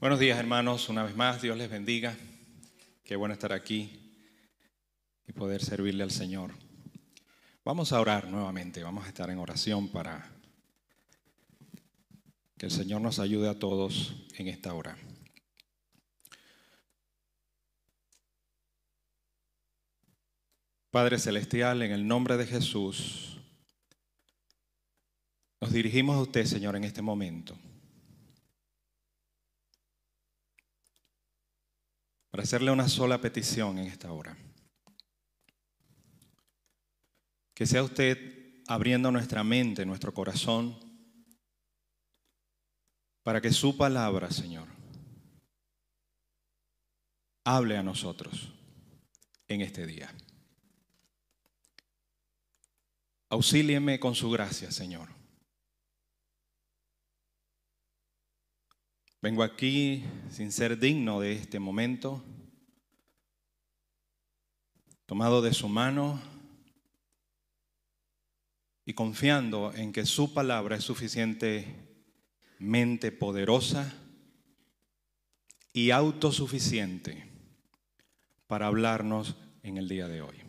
Buenos días hermanos, una vez más, Dios les bendiga. Qué bueno estar aquí y poder servirle al Señor. Vamos a orar nuevamente, vamos a estar en oración para que el Señor nos ayude a todos en esta hora. Padre Celestial, en el nombre de Jesús, nos dirigimos a usted, Señor, en este momento. Para hacerle una sola petición en esta hora. Que sea usted abriendo nuestra mente, nuestro corazón, para que su palabra, Señor, hable a nosotros en este día. Auxílieme con su gracia, Señor. Vengo aquí sin ser digno de este momento, tomado de su mano y confiando en que su palabra es suficientemente poderosa y autosuficiente para hablarnos en el día de hoy.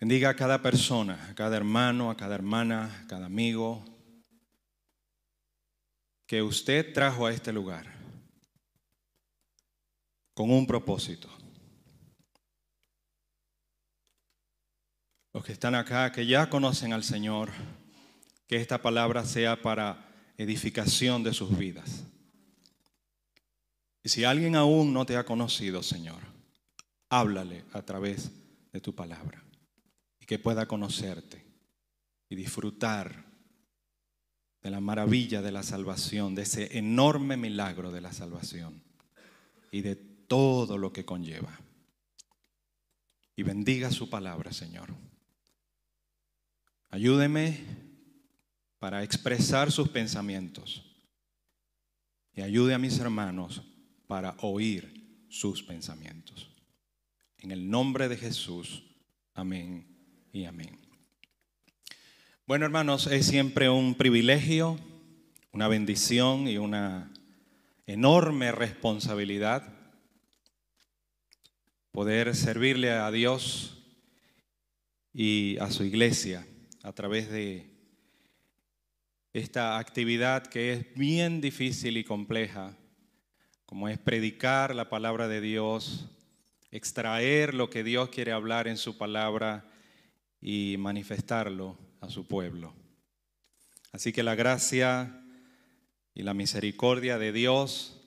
Bendiga a cada persona, a cada hermano, a cada hermana, a cada amigo que usted trajo a este lugar con un propósito. Los que están acá, que ya conocen al Señor, que esta palabra sea para edificación de sus vidas. Y si alguien aún no te ha conocido, Señor, háblale a través de tu palabra que pueda conocerte y disfrutar de la maravilla de la salvación, de ese enorme milagro de la salvación y de todo lo que conlleva. Y bendiga su palabra, Señor. Ayúdeme para expresar sus pensamientos y ayude a mis hermanos para oír sus pensamientos. En el nombre de Jesús, amén y amén. Bueno, hermanos, es siempre un privilegio, una bendición y una enorme responsabilidad poder servirle a Dios y a su iglesia a través de esta actividad que es bien difícil y compleja, como es predicar la palabra de Dios, extraer lo que Dios quiere hablar en su palabra y manifestarlo a su pueblo. Así que la gracia y la misericordia de Dios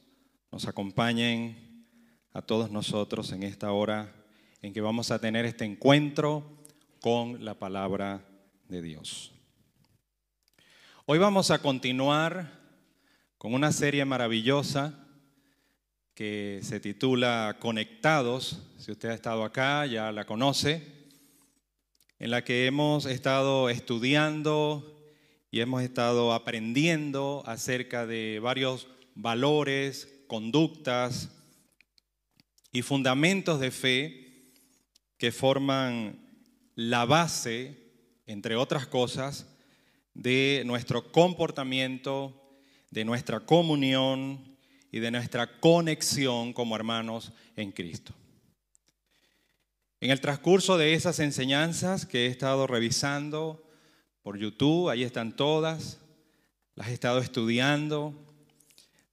nos acompañen a todos nosotros en esta hora en que vamos a tener este encuentro con la palabra de Dios. Hoy vamos a continuar con una serie maravillosa que se titula Conectados. Si usted ha estado acá, ya la conoce en la que hemos estado estudiando y hemos estado aprendiendo acerca de varios valores, conductas y fundamentos de fe que forman la base, entre otras cosas, de nuestro comportamiento, de nuestra comunión y de nuestra conexión como hermanos en Cristo. En el transcurso de esas enseñanzas que he estado revisando por YouTube, ahí están todas, las he estado estudiando,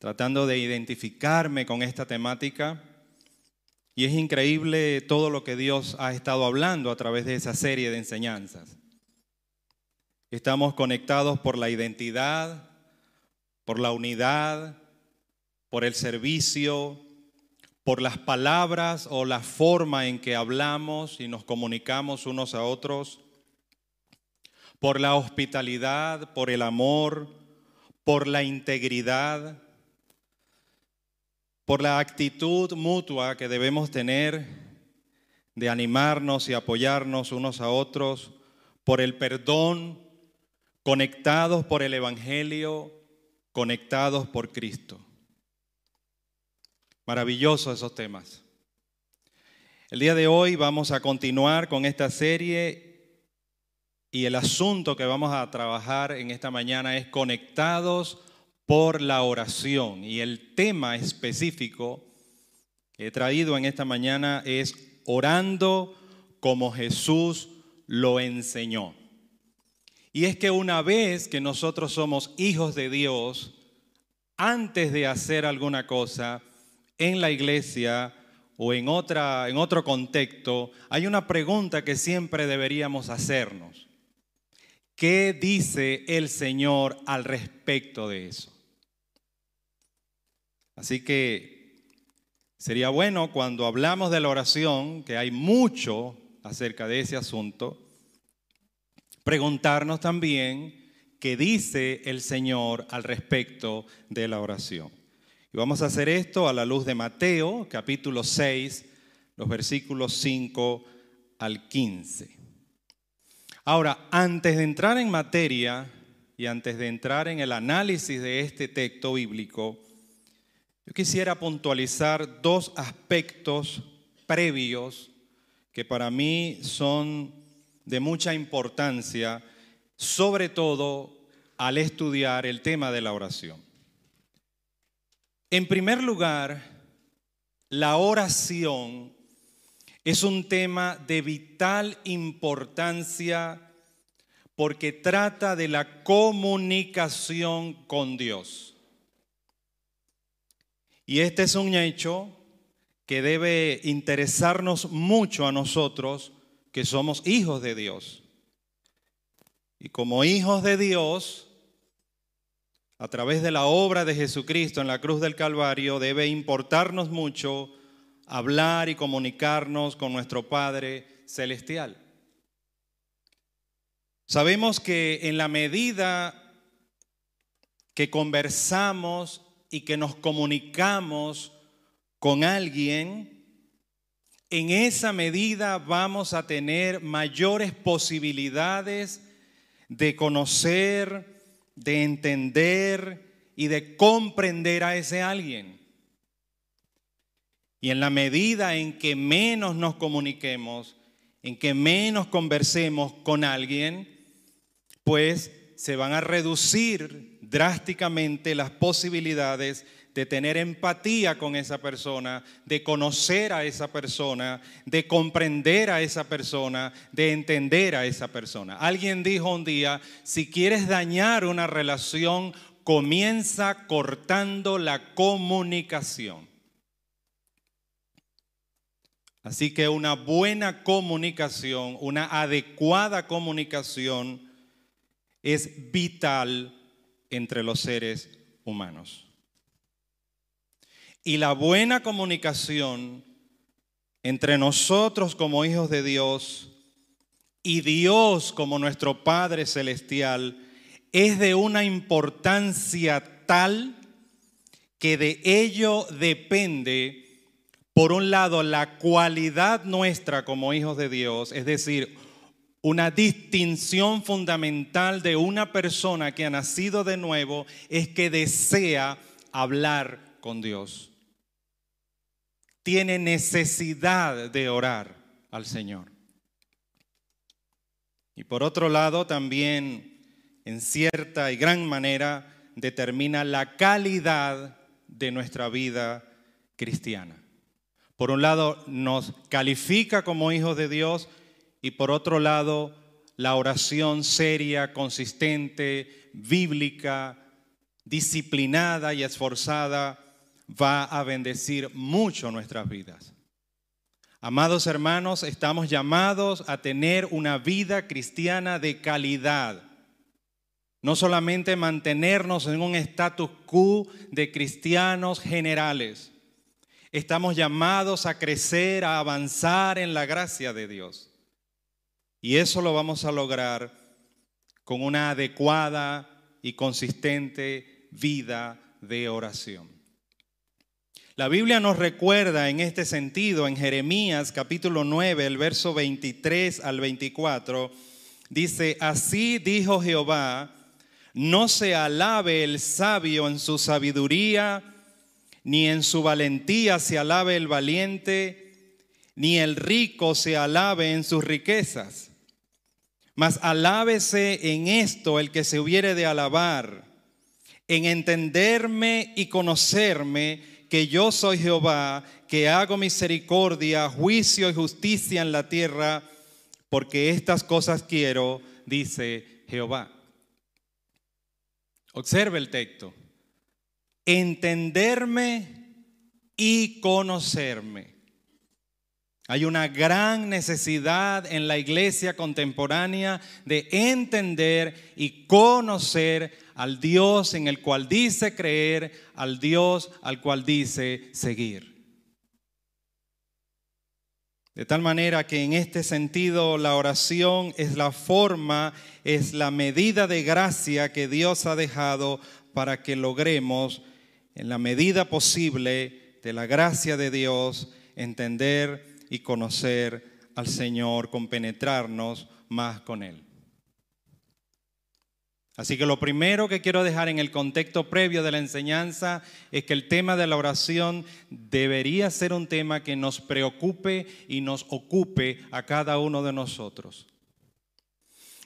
tratando de identificarme con esta temática. Y es increíble todo lo que Dios ha estado hablando a través de esa serie de enseñanzas. Estamos conectados por la identidad, por la unidad, por el servicio, por las palabras o la forma en que hablamos y nos comunicamos unos a otros, por la hospitalidad, por el amor, por la integridad, por la actitud mutua que debemos tener de animarnos y apoyarnos unos a otros, por el perdón, conectados por el Evangelio, conectados por Cristo. Maravillosos esos temas. El día de hoy vamos a continuar con esta serie y el asunto que vamos a trabajar en esta mañana es conectados por la oración. Y el tema específico que he traído en esta mañana es orando como Jesús lo enseñó. Y es que una vez que nosotros somos hijos de Dios, antes de hacer alguna cosa en la iglesia o en, otro contexto, hay una pregunta que siempre deberíamos hacernos. ¿Qué dice el Señor al respecto de eso? Así que sería bueno cuando hablamos de la oración, que hay mucho acerca de ese asunto, preguntarnos también qué dice el Señor al respecto de la oración. Y vamos a hacer esto a la luz de Mateo, capítulo 6, los versículos 5 al 15. Ahora, antes de entrar en materia y antes de entrar en el análisis de este texto bíblico, yo quisiera puntualizar dos aspectos previos que para mí son de mucha importancia, sobre todo al estudiar el tema de la oración. En primer lugar, la oración es un tema de vital importancia porque trata de la comunicación con Dios. Y este es un hecho que debe interesarnos mucho a nosotros que somos hijos de Dios. Y como hijos de Dios, a través de la obra de Jesucristo en la cruz del Calvario, debe importarnos mucho hablar y comunicarnos con nuestro Padre Celestial. Sabemos que en la medida que conversamos y que nos comunicamos con alguien, en esa medida vamos a tener mayores posibilidades de conocer, de entender y de comprender a ese alguien. Y en la medida en que menos nos comuniquemos, en que menos conversemos con alguien, pues se van a reducir drásticamente las posibilidades de tener empatía con esa persona, de conocer a esa persona, de comprender a esa persona, de entender a esa persona. Alguien dijo un día, si quieres dañar una relación, comienza cortando la comunicación. Así que una buena comunicación, una adecuada comunicación es vital entre los seres humanos. Y la buena comunicación entre nosotros como hijos de Dios y Dios como nuestro Padre Celestial es de una importancia tal que de ello depende por un lado, la cualidad nuestra como hijos de Dios, es decir, una distinción fundamental de una persona que ha nacido de nuevo es que desea hablar con Dios. Tiene necesidad de orar al Señor. Y por otro lado, también en cierta y gran manera determina la calidad de nuestra vida cristiana. Por un lado, nos califica como hijos de Dios y por otro lado, la oración seria, consistente, bíblica, disciplinada y esforzada va a bendecir mucho nuestras vidas. Amados hermanos, estamos llamados a tener una vida cristiana de calidad. No solamente mantenernos en un status quo de cristianos generales. Estamos llamados a crecer, a avanzar en la gracia de Dios. Y eso lo vamos a lograr con una adecuada y consistente vida de oración. La Biblia nos recuerda en este sentido, en Jeremías capítulo 9, el verso 23 al 24, dice, así dijo Jehová, no se alabe el sabio en su sabiduría, ni en su valentía se alabe el valiente, ni el rico se alabe en sus riquezas. Mas alábese en esto el que se hubiere de alabar, en entenderme y conocerme que yo soy Jehová, que hago misericordia, juicio y justicia en la tierra, porque estas cosas quiero, dice Jehová. Observe el texto. Entenderme y conocerme. Hay una gran necesidad en la iglesia contemporánea de entender y conocer al Dios en el cual dice creer, al Dios al cual dice seguir. De tal manera que en este sentido la oración es la forma, es la medida de gracia que Dios ha dejado para que logremos, en la medida posible de la gracia de Dios, entender y conocer al Señor, compenetrarnos más con Él. Así que lo primero que quiero dejar en el contexto previo de la enseñanza es que el tema de la oración debería ser un tema que nos preocupe y nos ocupe a cada uno de nosotros.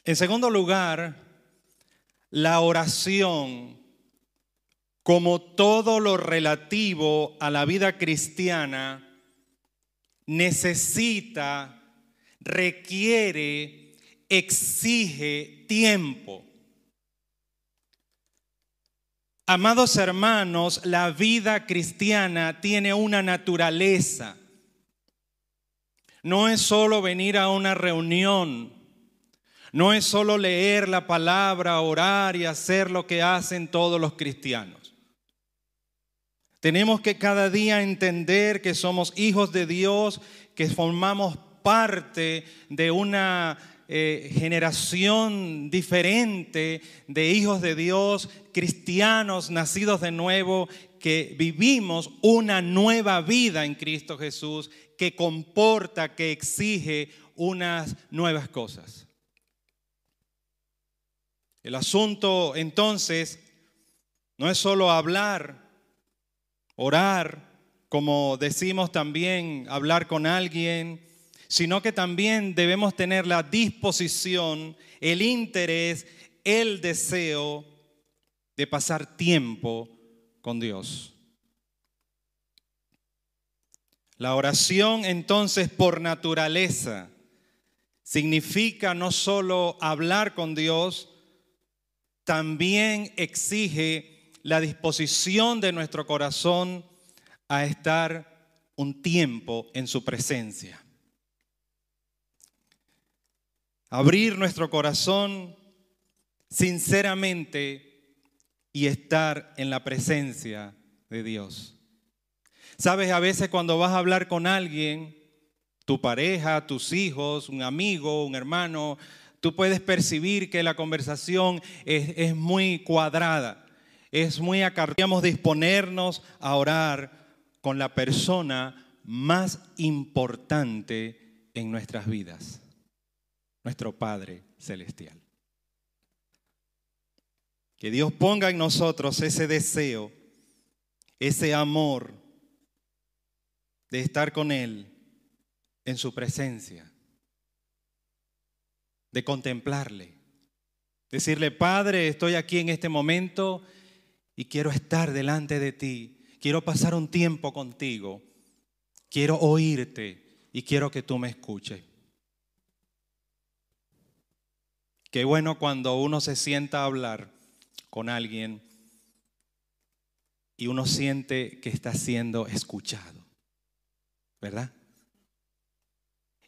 En segundo lugar, la oración, como todo lo relativo a la vida cristiana, necesita, requiere, exige tiempo. Amados hermanos, la vida cristiana tiene una naturaleza. No es solo venir a una reunión, no es solo leer la palabra, orar y hacer lo que hacen todos los cristianos. Tenemos que cada día entender que somos hijos de Dios, que formamos parte de una eh, generación diferente de hijos de Dios, cristianos nacidos de nuevo, que vivimos una nueva vida en Cristo Jesús que comporta, que exige unas nuevas cosas. El asunto entonces no es solo hablar, orar, como decimos también, hablar con alguien, sino que también debemos tener la disposición, el interés, el deseo de pasar tiempo con Dios. La oración entonces por naturaleza significa no solo hablar con Dios, también exige la disposición de nuestro corazón a estar un tiempo en su presencia. Abrir nuestro corazón sinceramente y estar en la presencia de Dios. Sabes, a veces cuando vas a hablar con alguien, tu pareja, tus hijos, un amigo, un hermano, tú puedes percibir que la conversación es, muy cuadrada es muy acarreamos disponernos a orar con la persona más importante en nuestras vidas, nuestro Padre Celestial. Que Dios ponga en nosotros ese deseo, ese amor de estar con Él en su presencia, de contemplarle, decirle, Padre, estoy aquí en este momento y quiero estar delante de ti. Quiero pasar un tiempo contigo. Quiero oírte y quiero que tú me escuches. Qué bueno cuando uno se sienta a hablar con alguien y uno siente que está siendo escuchado. ¿Verdad?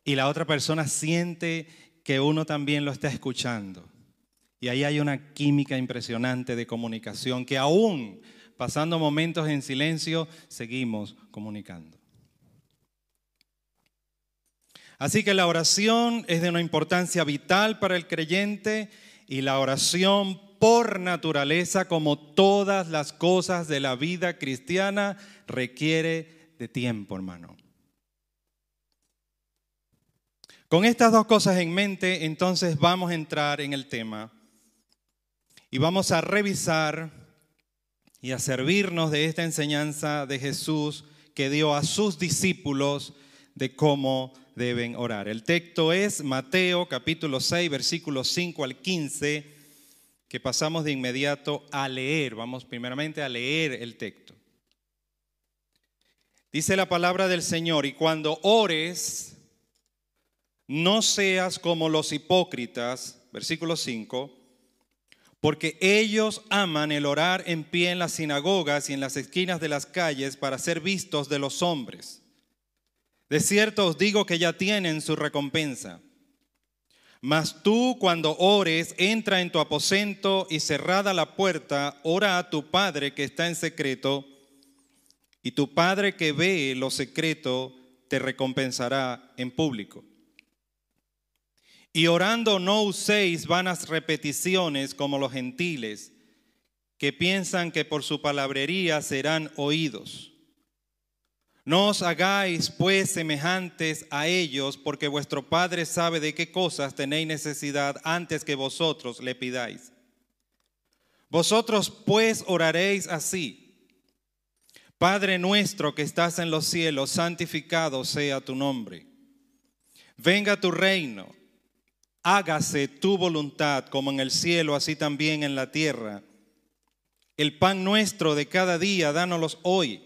Y la otra persona siente que uno también lo está escuchando. Y ahí hay una química impresionante de comunicación que aún pasando momentos en silencio, seguimos comunicando. Así que la oración es de una importancia vital para el creyente y la oración por naturaleza, como todas las cosas de la vida cristiana, requiere de tiempo, hermano. Con estas dos cosas en mente, entonces vamos a entrar en el tema y vamos a revisar y a servirnos de esta enseñanza de Jesús que dio a sus discípulos de cómo deben orar. El texto es Mateo capítulo 6, versículos 5 al 15, que pasamos de inmediato a leer. Vamos primeramente a leer el texto. Dice la palabra del Señor, y cuando ores, no seas como los hipócritas, versículo 5, porque ellos aman el orar en pie en las sinagogas y en las esquinas de las calles para ser vistos de los hombres. De cierto os digo que ya tienen su recompensa. Mas tú cuando ores, entra en tu aposento y cerrada la puerta, ora a tu Padre que está en secreto, y tu Padre que ve lo secreto te recompensará en público. Y orando no uséis vanas repeticiones como los gentiles, que piensan que por su palabrería serán oídos. No os hagáis pues semejantes a ellos, porque vuestro Padre sabe de qué cosas tenéis necesidad antes que vosotros le pidáis. Vosotros pues oraréis así. Padre nuestro que estás en los cielos, santificado sea tu nombre. Venga tu reino, hágase tu voluntad como en el cielo, así también en la tierra. El pan nuestro de cada día, dánoslo hoy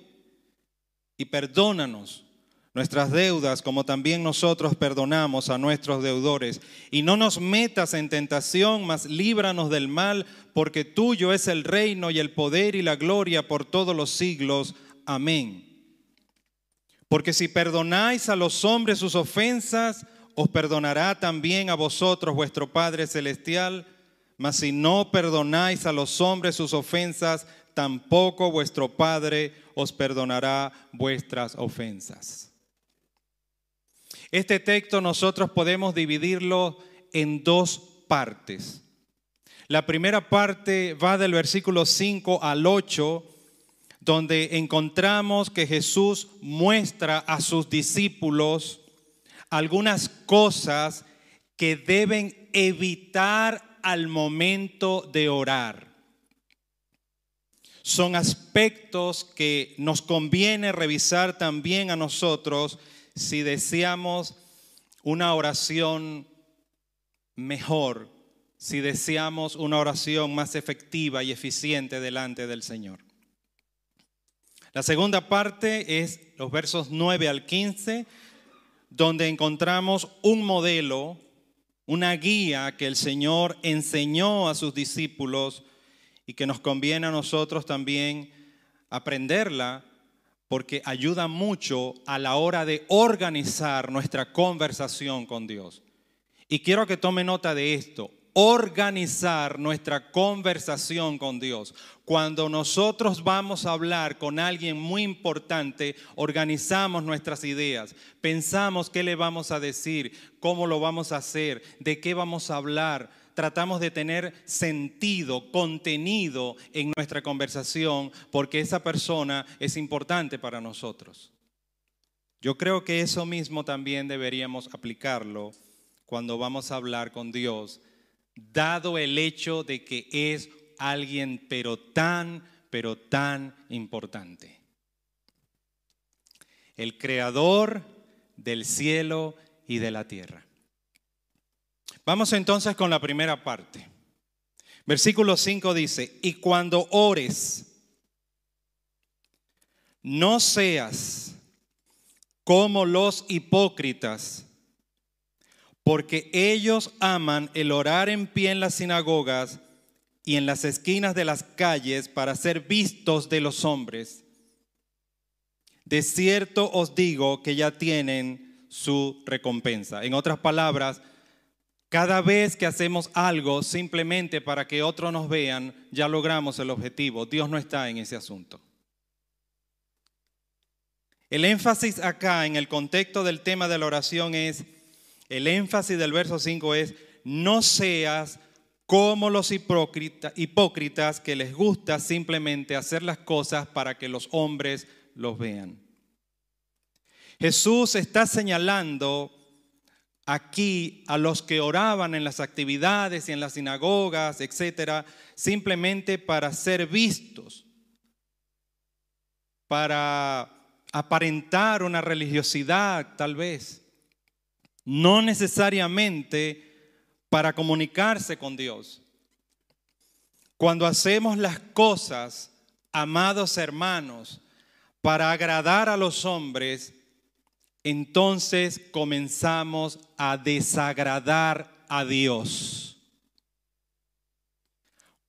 y perdónanos nuestras deudas como también nosotros perdonamos a nuestros deudores. Y no nos metas en tentación, mas líbranos del mal, porque tuyo es el reino y el poder y la gloria por todos los siglos. Amén. Porque si perdonáis a los hombres sus ofensas, os perdonará también a vosotros vuestro Padre Celestial. Mas si no perdonáis a los hombres sus ofensas, tampoco vuestro Padre os perdonará vuestras ofensas. Este texto nosotros podemos dividirlo en dos partes. La primera parte va del versículo 5 al 8, donde encontramos que Jesús muestra a sus discípulos algunas cosas que deben evitar al momento de orar son aspectos que nos conviene revisar también a nosotros si deseamos una oración mejor, si deseamos una oración más efectiva y eficiente delante del Señor. La segunda parte es los versos 9 al 15, donde encontramos un modelo, una guía que el Señor enseñó a sus discípulos y que nos conviene a nosotros también aprenderla porque ayuda mucho a la hora de organizar nuestra conversación con Dios. Y quiero que tome nota de esto, organizar nuestra conversación con Dios. Cuando nosotros vamos a hablar con alguien muy importante, organizamos nuestras ideas, pensamos qué le vamos a decir, cómo lo vamos a hacer, de qué vamos a hablar, tratamos de tener sentido, contenido en nuestra conversación, porque esa persona es importante para nosotros. Yo creo que eso mismo también deberíamos aplicarlo cuando vamos a hablar con Dios, dado el hecho de que es alguien pero tan, pero tan importante. El creador del cielo y de la tierra. Vamos entonces con la primera parte. Versículo 5 dice, y cuando ores, no seas como los hipócritas, porque ellos aman el orar en pie en las sinagogas y en las esquinas de las calles para ser vistos de los hombres. De cierto os digo que ya tienen su recompensa. En otras palabras, cada vez que hacemos algo simplemente para que otros nos vean, ya logramos el objetivo. Dios no está en ese asunto. El énfasis acá en el contexto del tema de la oración es, el énfasis del verso 5 es, no seas como los hipócritas que les gusta simplemente hacer las cosas para que los hombres los vean. Jesús está señalando aquí a los que oraban en las actividades y en las sinagogas, etcétera, simplemente para ser vistos, para aparentar una religiosidad tal vez, no necesariamente para comunicarse con Dios. Cuando hacemos las cosas, amados hermanos, para agradar a los hombres, entonces comenzamos a desagradar a Dios.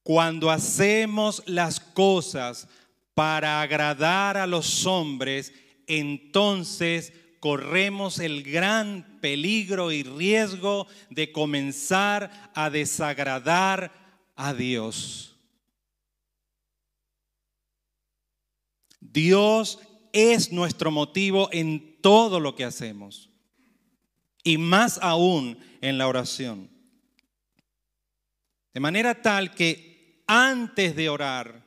Cuando hacemos las cosas para agradar a los hombres, entonces corremos el gran peligro y riesgo de comenzar a desagradar a Dios. Dios es nuestro motivo en todo lo que hacemos y más aún en la oración. De manera tal que antes de orar,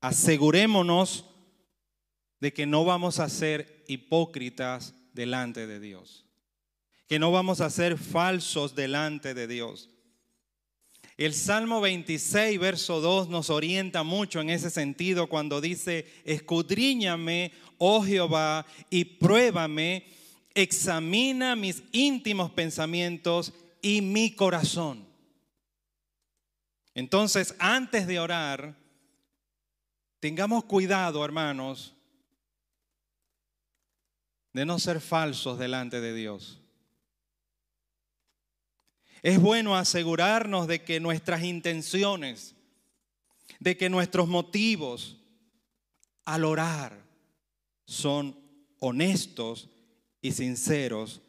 asegurémonos de que no vamos a ser hipócritas delante de Dios, que no vamos a ser falsos delante de Dios. El Salmo 26, verso 2 nos orienta mucho en ese sentido cuando dice, escudriñame, oh Jehová, y pruébame, examina mis íntimos pensamientos y mi corazón. Entonces, antes de orar, tengamos cuidado, hermanos, de no ser falsos delante de Dios. Es bueno asegurarnos de que nuestras intenciones, de que nuestros motivos al orar son honestos y sinceros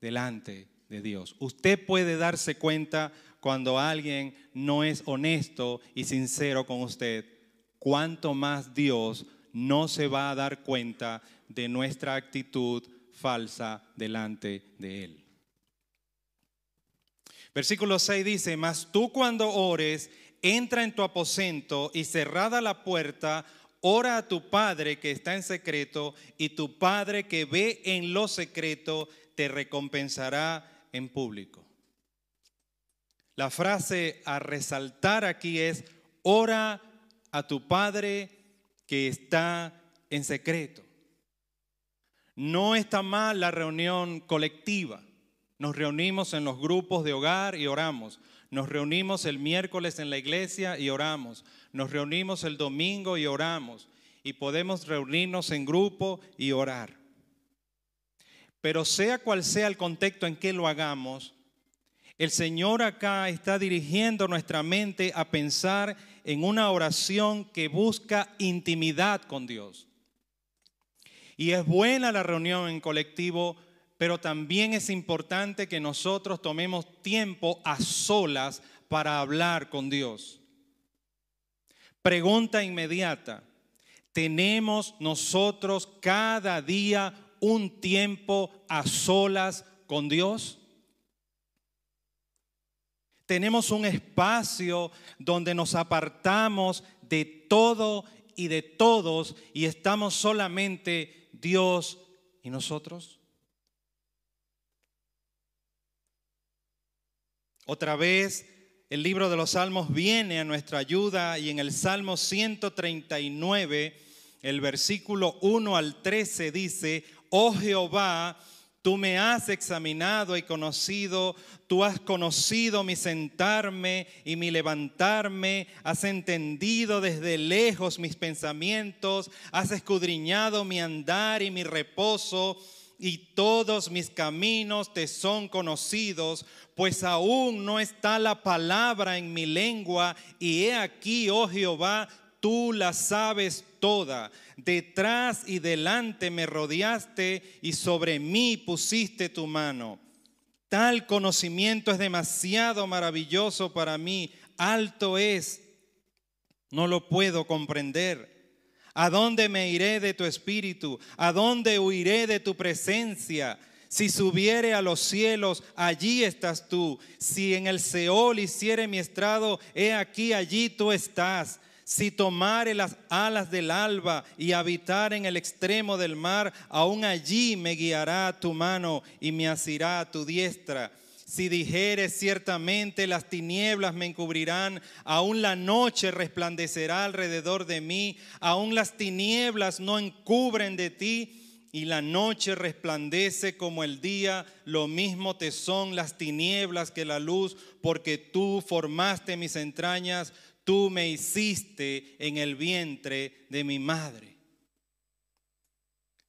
delante de Dios. Usted puede darse cuenta cuando alguien no es honesto y sincero con usted, cuánto más Dios no se va a dar cuenta de nuestra actitud falsa delante de Él. Versículo 6 dice, mas tú cuando ores, entra en tu aposento y cerrada la puerta, ora a tu Padre que está en secreto y tu Padre que ve en lo secreto te recompensará en público. La frase a resaltar aquí es, ora a tu Padre que está en secreto. No está mal la reunión colectiva. Nos reunimos en los grupos de hogar y oramos. Nos reunimos el miércoles en la iglesia y oramos. Nos reunimos el domingo y oramos. Y podemos reunirnos en grupo y orar. Pero sea cual sea el contexto en que lo hagamos, el Señor acá está dirigiendo nuestra mente a pensar en una oración que busca intimidad con Dios. Y es buena la reunión en colectivo pero también es importante que nosotros tomemos tiempo a solas para hablar con Dios. Pregunta inmediata, ¿tenemos nosotros cada día un tiempo a solas con Dios? Tenemos un espacio donde nos apartamos de todo y de todos y estamos solamente Dios y nosotros. Otra vez el libro de los Salmos viene a nuestra ayuda y en el Salmo 139, el versículo 1 al 13 dice, oh Jehová, tú me has examinado y conocido, tú has conocido mi sentarme y mi levantarme, has entendido desde lejos mis pensamientos, has escudriñado mi andar y mi reposo y todos mis caminos te son conocidos, pues aún no está la palabra en mi lengua, y he aquí, oh Jehová, tú la sabes toda. Detrás y delante me rodeaste y sobre mí pusiste tu mano. Tal conocimiento es demasiado maravilloso para mí, alto es, no lo puedo comprender. ¿A dónde me iré de tu espíritu? ¿A dónde huiré de tu presencia? Si subiere a los cielos, allí estás tú. Si en el Seol hiciere mi estrado, he aquí, allí tú estás. Si tomare las alas del alba y habitar en el extremo del mar, aún allí me guiará tu mano y me asirá tu diestra. Si dijeres ciertamente las tinieblas me encubrirán, aún la noche resplandecerá alrededor de mí, aún las tinieblas no encubren de ti y la noche resplandece como el día, lo mismo te son las tinieblas que la luz, porque tú formaste mis entrañas, tú me hiciste en el vientre de mi madre.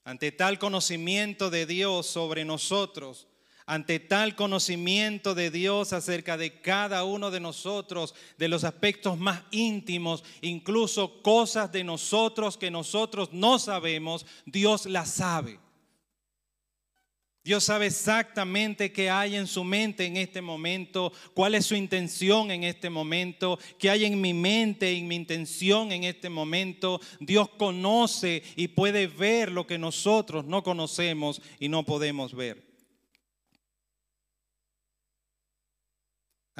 Ante tal conocimiento de Dios sobre nosotros, ante tal conocimiento de Dios acerca de cada uno de nosotros, de los aspectos más íntimos, incluso cosas de nosotros que nosotros no sabemos, Dios las sabe. Dios sabe exactamente qué hay en su mente en este momento, cuál es su intención en este momento, qué hay en mi mente y mi intención en este momento. Dios conoce y puede ver lo que nosotros no conocemos y no podemos ver.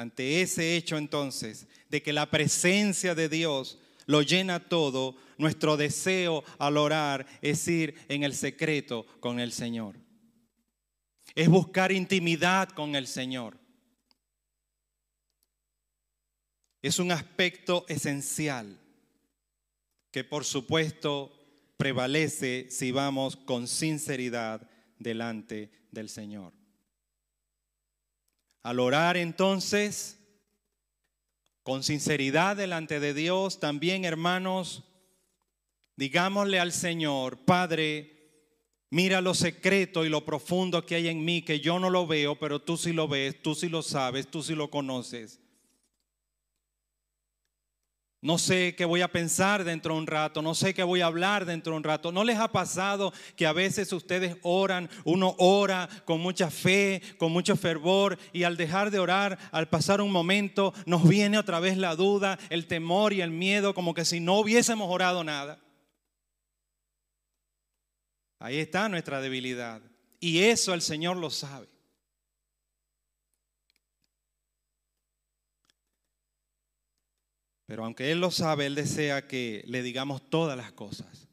Ante ese hecho entonces de que la presencia de Dios lo llena todo, nuestro deseo al orar es ir en el secreto con el Señor. Es buscar intimidad con el Señor. Es un aspecto esencial que por supuesto prevalece si vamos con sinceridad delante del Señor. Al orar entonces, con sinceridad delante de Dios, también hermanos, digámosle al Señor, Padre, mira lo secreto y lo profundo que hay en mí, que yo no lo veo, pero tú sí lo ves, tú sí lo sabes, tú sí lo conoces. No sé qué voy a pensar dentro de un rato, no sé qué voy a hablar dentro de un rato. ¿No les ha pasado que a veces ustedes oran, uno ora con mucha fe, con mucho fervor y al dejar de orar, al pasar un momento, nos viene otra vez la duda, el temor y el miedo, como que si no hubiésemos orado nada? Ahí está nuestra debilidad. Y eso el Señor lo sabe. Pero aunque Él lo sabe, Él desea que le digamos todas las cosas.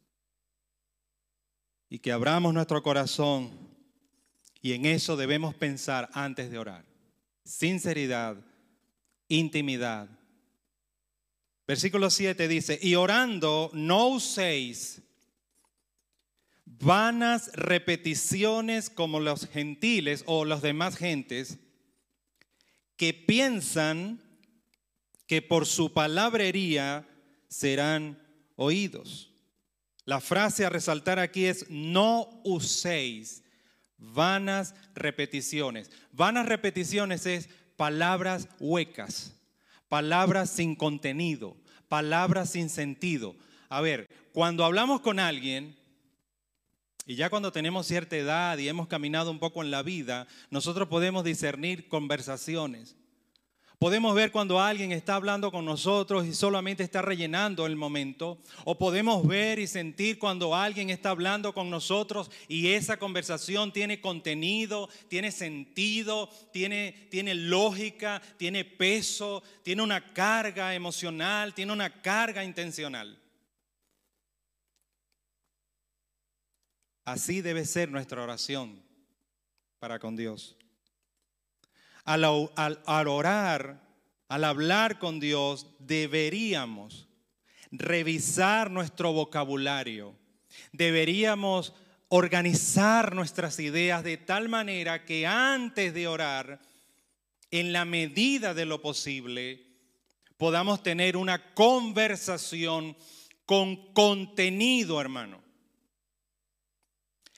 Y que abramos nuestro corazón. Y en eso debemos pensar antes de orar. Sinceridad, intimidad. Versículo 7 dice, y orando no uséis vanas repeticiones como los gentiles o las demás gentes que piensan que por su palabrería serán oídos. La frase a resaltar aquí es, no uséis vanas repeticiones. Vanas repeticiones es palabras huecas, palabras sin contenido, palabras sin sentido. A ver, cuando hablamos con alguien, y ya cuando tenemos cierta edad y hemos caminado un poco en la vida, nosotros podemos discernir conversaciones. Podemos ver cuando alguien está hablando con nosotros y solamente está rellenando el momento. O podemos ver y sentir cuando alguien está hablando con nosotros y esa conversación tiene contenido, tiene sentido, tiene, tiene lógica, tiene peso, tiene una carga emocional, tiene una carga intencional. Así debe ser nuestra oración para con Dios al, orar, al hablar con Dios, deberíamos revisar nuestro vocabulario. Deberíamos organizar nuestras ideas de tal manera que antes de orar, en la medida de lo posible, podamos tener una conversación con contenido, hermano.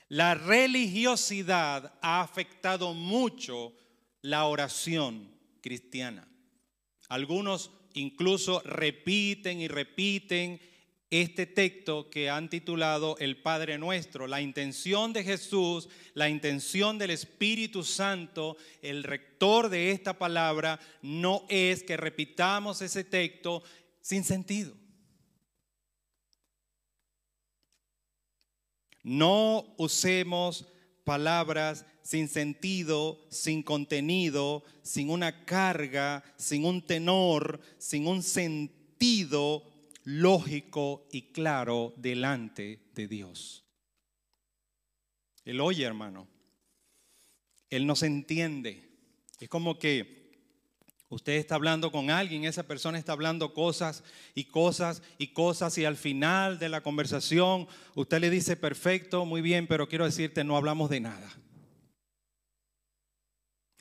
La religiosidad ha afectado mucho la oración cristiana. Algunos incluso repiten y repiten este texto que han titulado El Padre Nuestro. La intención de Jesús, la intención del Espíritu Santo, el rector de esta palabra, no es que repitamos ese texto sin sentido. No usemos palabras sin sentido, sin contenido, sin una carga, sin un tenor, sin un sentido lógico y claro delante de Dios. Él oye, hermano. Él nos entiende. Es como que usted está hablando con alguien, esa persona está hablando cosas y cosas y cosas y al final de la conversación usted le dice, perfecto, muy bien, pero quiero decirte, no hablamos de nada.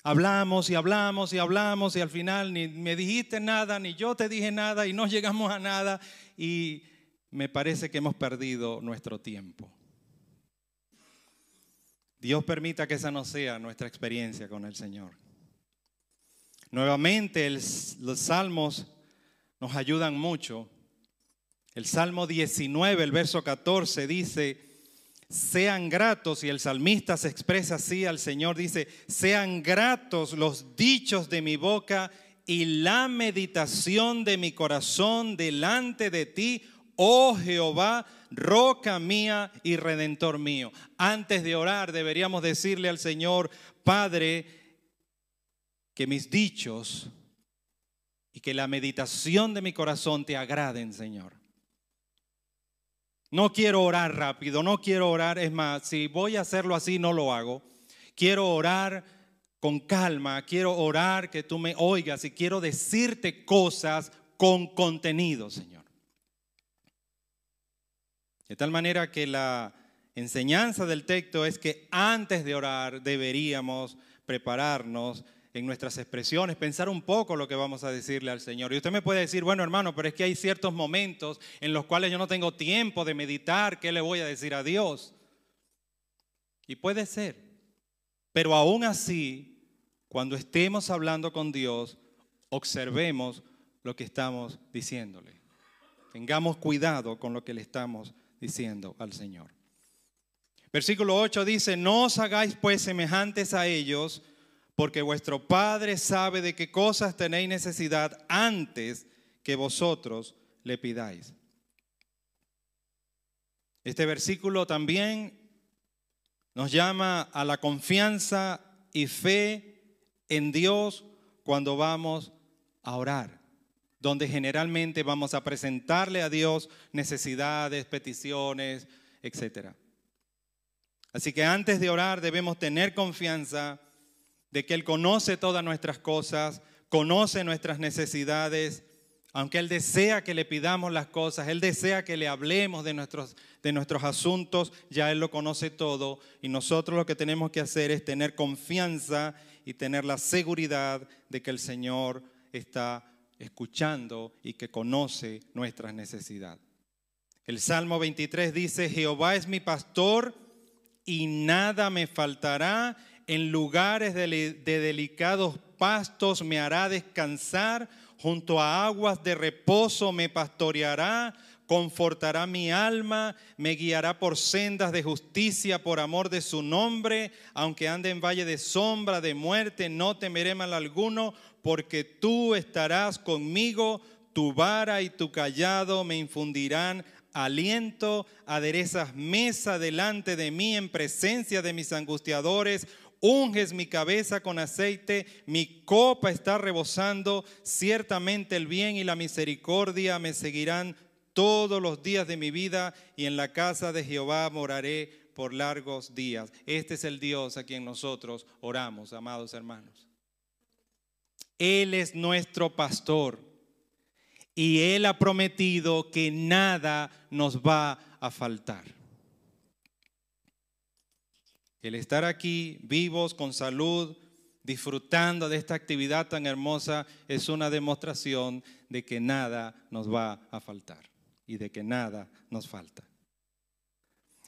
Hablamos y hablamos y hablamos y al final ni me dijiste nada, ni yo te dije nada y no llegamos a nada y me parece que hemos perdido nuestro tiempo. Dios permita que esa no sea nuestra experiencia con el Señor. Nuevamente los salmos nos ayudan mucho. El Salmo 19, el verso 14 dice, sean gratos, y el salmista se expresa así al Señor, dice, sean gratos los dichos de mi boca y la meditación de mi corazón delante de ti, oh Jehová, roca mía y redentor mío. Antes de orar deberíamos decirle al Señor, Padre, que mis dichos y que la meditación de mi corazón te agraden, Señor. No quiero orar rápido, no quiero orar, es más, si voy a hacerlo así, no lo hago. Quiero orar con calma, quiero orar que tú me oigas y quiero decirte cosas con contenido, Señor. De tal manera que la enseñanza del texto es que antes de orar deberíamos prepararnos en nuestras expresiones, pensar un poco lo que vamos a decirle al Señor. Y usted me puede decir, bueno hermano, pero es que hay ciertos momentos en los cuales yo no tengo tiempo de meditar qué le voy a decir a Dios. Y puede ser, pero aún así, cuando estemos hablando con Dios, observemos lo que estamos diciéndole. Tengamos cuidado con lo que le estamos diciendo al Señor. Versículo 8 dice, no os hagáis pues semejantes a ellos, porque vuestro Padre sabe de qué cosas tenéis necesidad antes que vosotros le pidáis. Este versículo también nos llama a la confianza y fe en Dios cuando vamos a orar, donde generalmente vamos a presentarle a Dios necesidades, peticiones, etc. Así que antes de orar debemos tener confianza de que Él conoce todas nuestras cosas, conoce nuestras necesidades, aunque Él desea que le pidamos las cosas, Él desea que le hablemos de nuestros, de nuestros asuntos, ya Él lo conoce todo y nosotros lo que tenemos que hacer es tener confianza y tener la seguridad de que el Señor está escuchando y que conoce nuestras necesidades. El Salmo 23 dice, Jehová es mi pastor y nada me faltará en lugares de, delicados pastos me hará descansar, junto a aguas de reposo me pastoreará, confortará mi alma, me guiará por sendas de justicia por amor de su nombre, aunque ande en valle de sombra de muerte, no temeré mal alguno, porque tú estarás conmigo, tu vara y tu callado me infundirán aliento, aderezas mesa delante de mí en presencia de mis angustiadores, unges mi cabeza con aceite, mi copa está rebosando, ciertamente el bien y la misericordia me seguirán todos los días de mi vida y en la casa de Jehová moraré por largos días. Este es el Dios a quien nosotros oramos, amados hermanos. Él es nuestro pastor y Él ha prometido que nada nos va a faltar. El estar aquí vivos, con salud, disfrutando de esta actividad tan hermosa, es una demostración de que nada nos va a faltar y de que nada nos falta.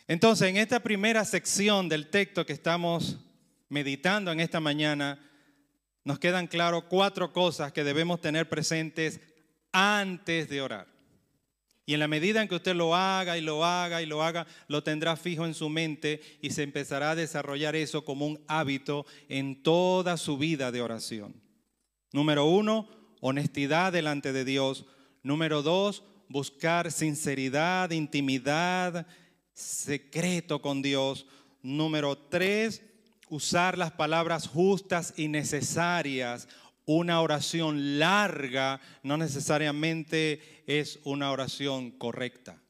Entonces, en esta primera sección del texto que estamos meditando en esta mañana, nos quedan claro cuatro cosas que debemos tener presentes antes de orar. Y en la medida en que usted lo haga y lo haga y lo haga, lo tendrá fijo en su mente y se empezará a desarrollar eso como un hábito en toda su vida de oración. Número uno, honestidad delante de Dios. Número dos, buscar sinceridad, intimidad, secreto con Dios. Número tres, usar las palabras justas y necesarias una oración larga no necesariamente es una oración correcta.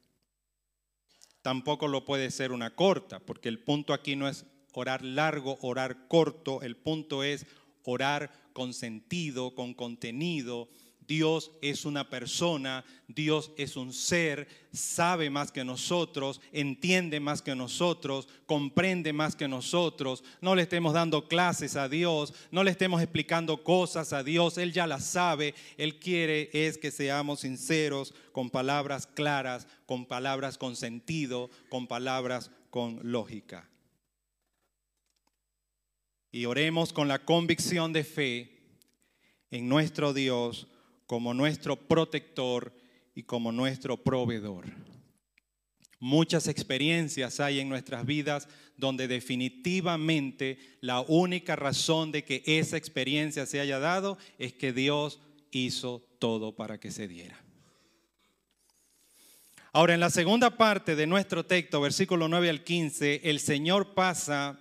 Tampoco lo puede ser una corta, porque el punto aquí no es orar largo, orar corto, el punto es orar con sentido, con contenido. Dios es una persona, Dios es un ser, sabe más que nosotros, entiende más que nosotros, comprende más que nosotros. No le estemos dando clases a Dios, no le estemos explicando cosas a Dios, Él ya las sabe. Él quiere es que seamos sinceros, con palabras claras, con palabras con sentido, con palabras con lógica. Y oremos con la convicción de fe en nuestro Dios como nuestro protector y como nuestro proveedor. Muchas experiencias hay en nuestras vidas donde definitivamente la única razón de que esa experiencia se haya dado es que Dios hizo todo para que se diera. Ahora, en la segunda parte de nuestro texto, versículo 9 al 15, el Señor pasa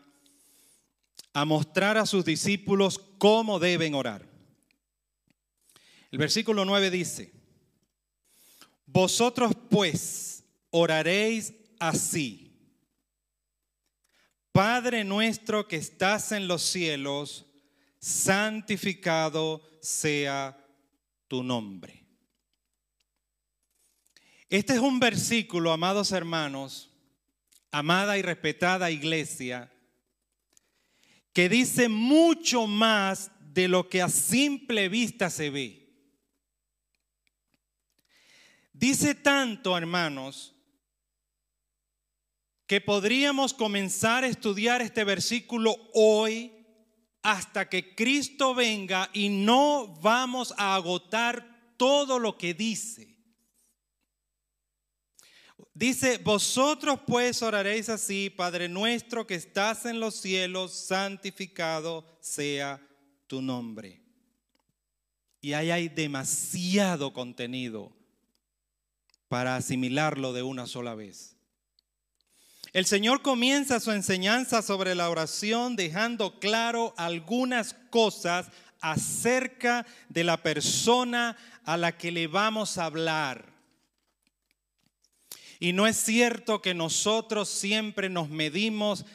a mostrar a sus discípulos cómo deben orar. El versículo 9 dice, vosotros pues oraréis así. Padre nuestro que estás en los cielos, santificado sea tu nombre. Este es un versículo, amados hermanos, amada y respetada iglesia, que dice mucho más de lo que a simple vista se ve. Dice tanto, hermanos, que podríamos comenzar a estudiar este versículo hoy hasta que Cristo venga y no vamos a agotar todo lo que dice. Dice, vosotros pues oraréis así, Padre nuestro que estás en los cielos, santificado sea tu nombre. Y ahí hay demasiado contenido para asimilarlo de una sola vez. El Señor comienza su enseñanza sobre la oración dejando claro algunas cosas acerca de la persona a la que le vamos a hablar. Y no es cierto que nosotros siempre nos medimos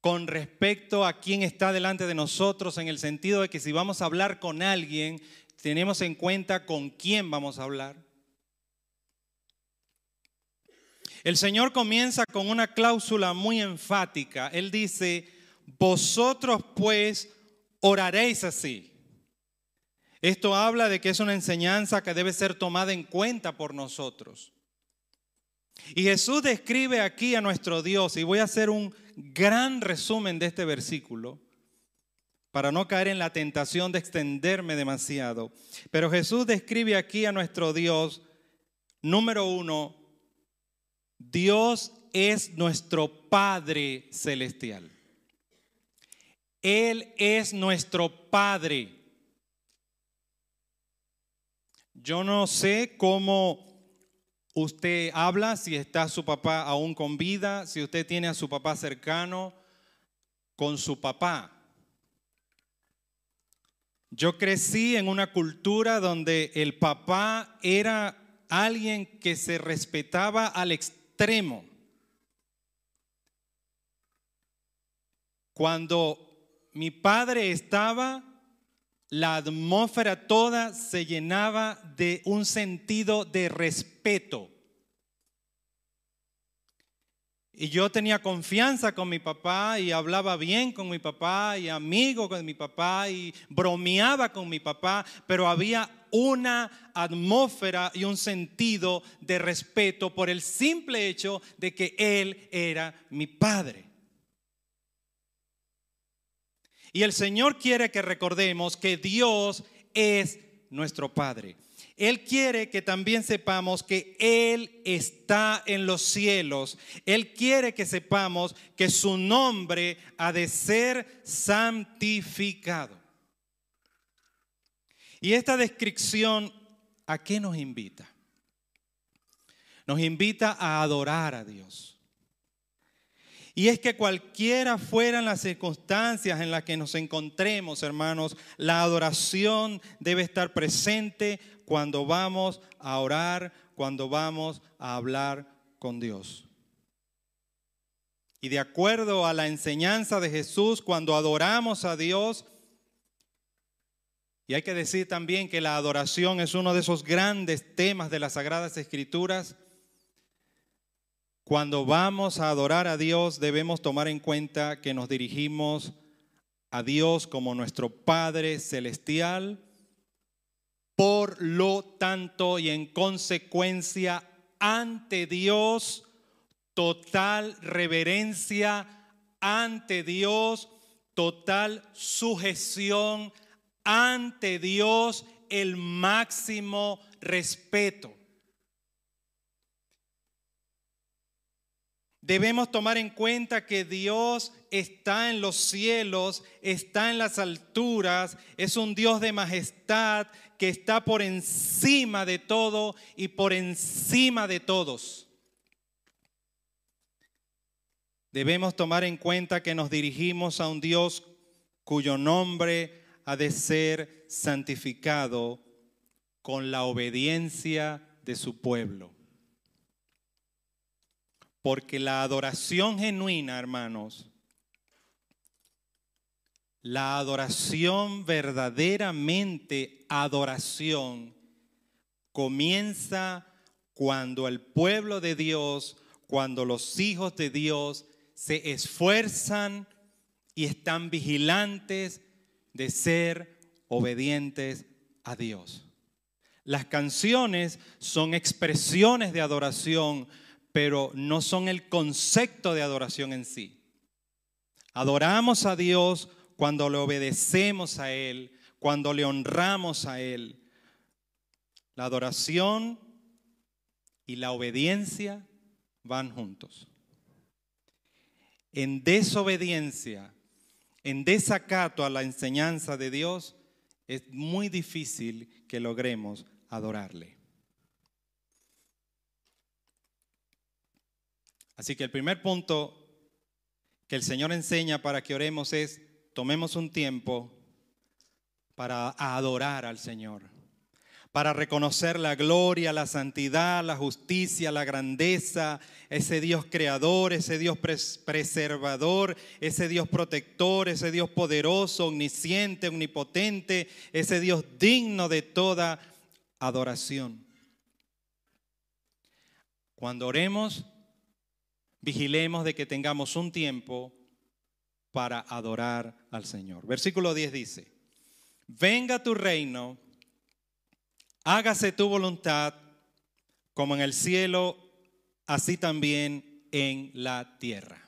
con respecto a quién está delante de nosotros, en el sentido de que si vamos a hablar con alguien, tenemos en cuenta con quién vamos a hablar. El Señor comienza con una cláusula muy enfática. Él dice, vosotros pues oraréis así. Esto habla de que es una enseñanza que debe ser tomada en cuenta por nosotros. Y Jesús describe aquí a nuestro Dios, y voy a hacer un gran resumen de este versículo para no caer en la tentación de extenderme demasiado. Pero Jesús describe aquí a nuestro Dios, número uno, Dios es nuestro Padre celestial. Él es nuestro Padre. Yo no sé cómo usted habla, si está su papá aún con vida, si usted tiene a su papá cercano con su papá. Yo crecí en una cultura donde el papá era alguien que se respetaba al extremo Cuando mi padre estaba, la atmósfera toda se llenaba de un sentido de respeto. Y yo tenía confianza con mi papá y hablaba bien con mi papá y amigo con mi papá y bromeaba con mi papá, pero había una atmósfera y un sentido de respeto por el simple hecho de que él era mi padre. Y el Señor quiere que recordemos que Dios es nuestro Padre. Él quiere que también sepamos que Él está en los cielos. Él quiere que sepamos que su nombre ha de ser santificado. Y esta descripción, ¿a qué nos invita? Nos invita a adorar a Dios. Y es que cualquiera fueran las circunstancias en las que nos encontremos, hermanos, la adoración debe estar presente cuando vamos a orar, cuando vamos a hablar con Dios. Y de acuerdo a la enseñanza de Jesús, cuando adoramos a Dios, Y hay que decir también que la adoración es uno de esos grandes temas de las Sagradas Escrituras. Cuando vamos a adorar a Dios debemos tomar en cuenta que nos dirigimos a Dios como nuestro Padre Celestial. Por lo tanto y en consecuencia ante Dios, total reverencia ante Dios, total sujeción ante Dios, el máximo respeto. Debemos tomar en cuenta que Dios está en los cielos, está en las alturas, es un Dios de majestad que está por encima de todo y por encima de todos. Debemos tomar en cuenta que nos dirigimos a un Dios cuyo nombre ha de ser santificado con la obediencia de su pueblo. Porque la adoración genuina, hermanos, la adoración verdaderamente adoración comienza cuando el pueblo de Dios, cuando los hijos de Dios se esfuerzan y están vigilantes de ser obedientes a Dios. Las canciones son expresiones de adoración, pero no son el concepto de adoración en sí. Adoramos a Dios cuando le obedecemos a Él, cuando le honramos a Él. La adoración y la obediencia van juntos en desobediencia, en desacato a la enseñanza de Dios, es muy difícil que logremos adorarle. Así que el primer punto que el Señor enseña para que oremos es, tomemos un tiempo para adorar al Señor para reconocer la gloria, la santidad, la justicia, la grandeza, ese Dios creador, ese Dios preservador, ese Dios protector, ese Dios poderoso, omnisciente, omnipotente, ese Dios digno de toda adoración. Cuando oremos, vigilemos de que tengamos un tiempo para adorar al Señor. Versículo 10 dice, venga tu reino hágase tu voluntad como en el cielo, así también en la tierra.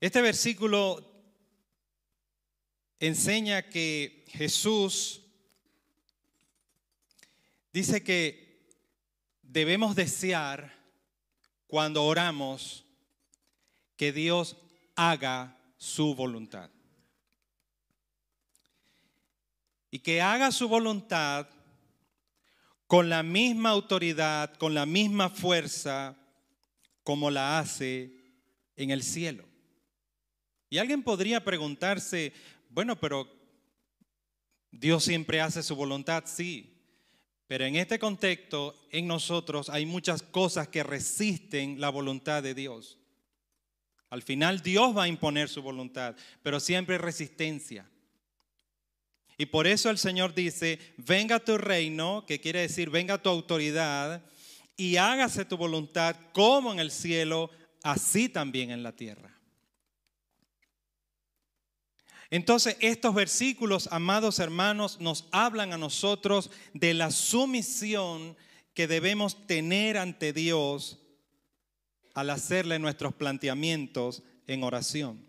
Este versículo enseña que Jesús dice que debemos desear cuando oramos que Dios haga su voluntad. Y que haga su voluntad con la misma autoridad, con la misma fuerza como la hace en el cielo. Y alguien podría preguntarse, bueno, pero Dios siempre hace su voluntad, sí. Pero en este contexto, en nosotros hay muchas cosas que resisten la voluntad de Dios. Al final Dios va a imponer su voluntad, pero siempre hay resistencia. Y por eso el Señor dice, venga tu reino, que quiere decir, venga tu autoridad, y hágase tu voluntad como en el cielo, así también en la tierra. Entonces estos versículos, amados hermanos, nos hablan a nosotros de la sumisión que debemos tener ante Dios al hacerle nuestros planteamientos en oración.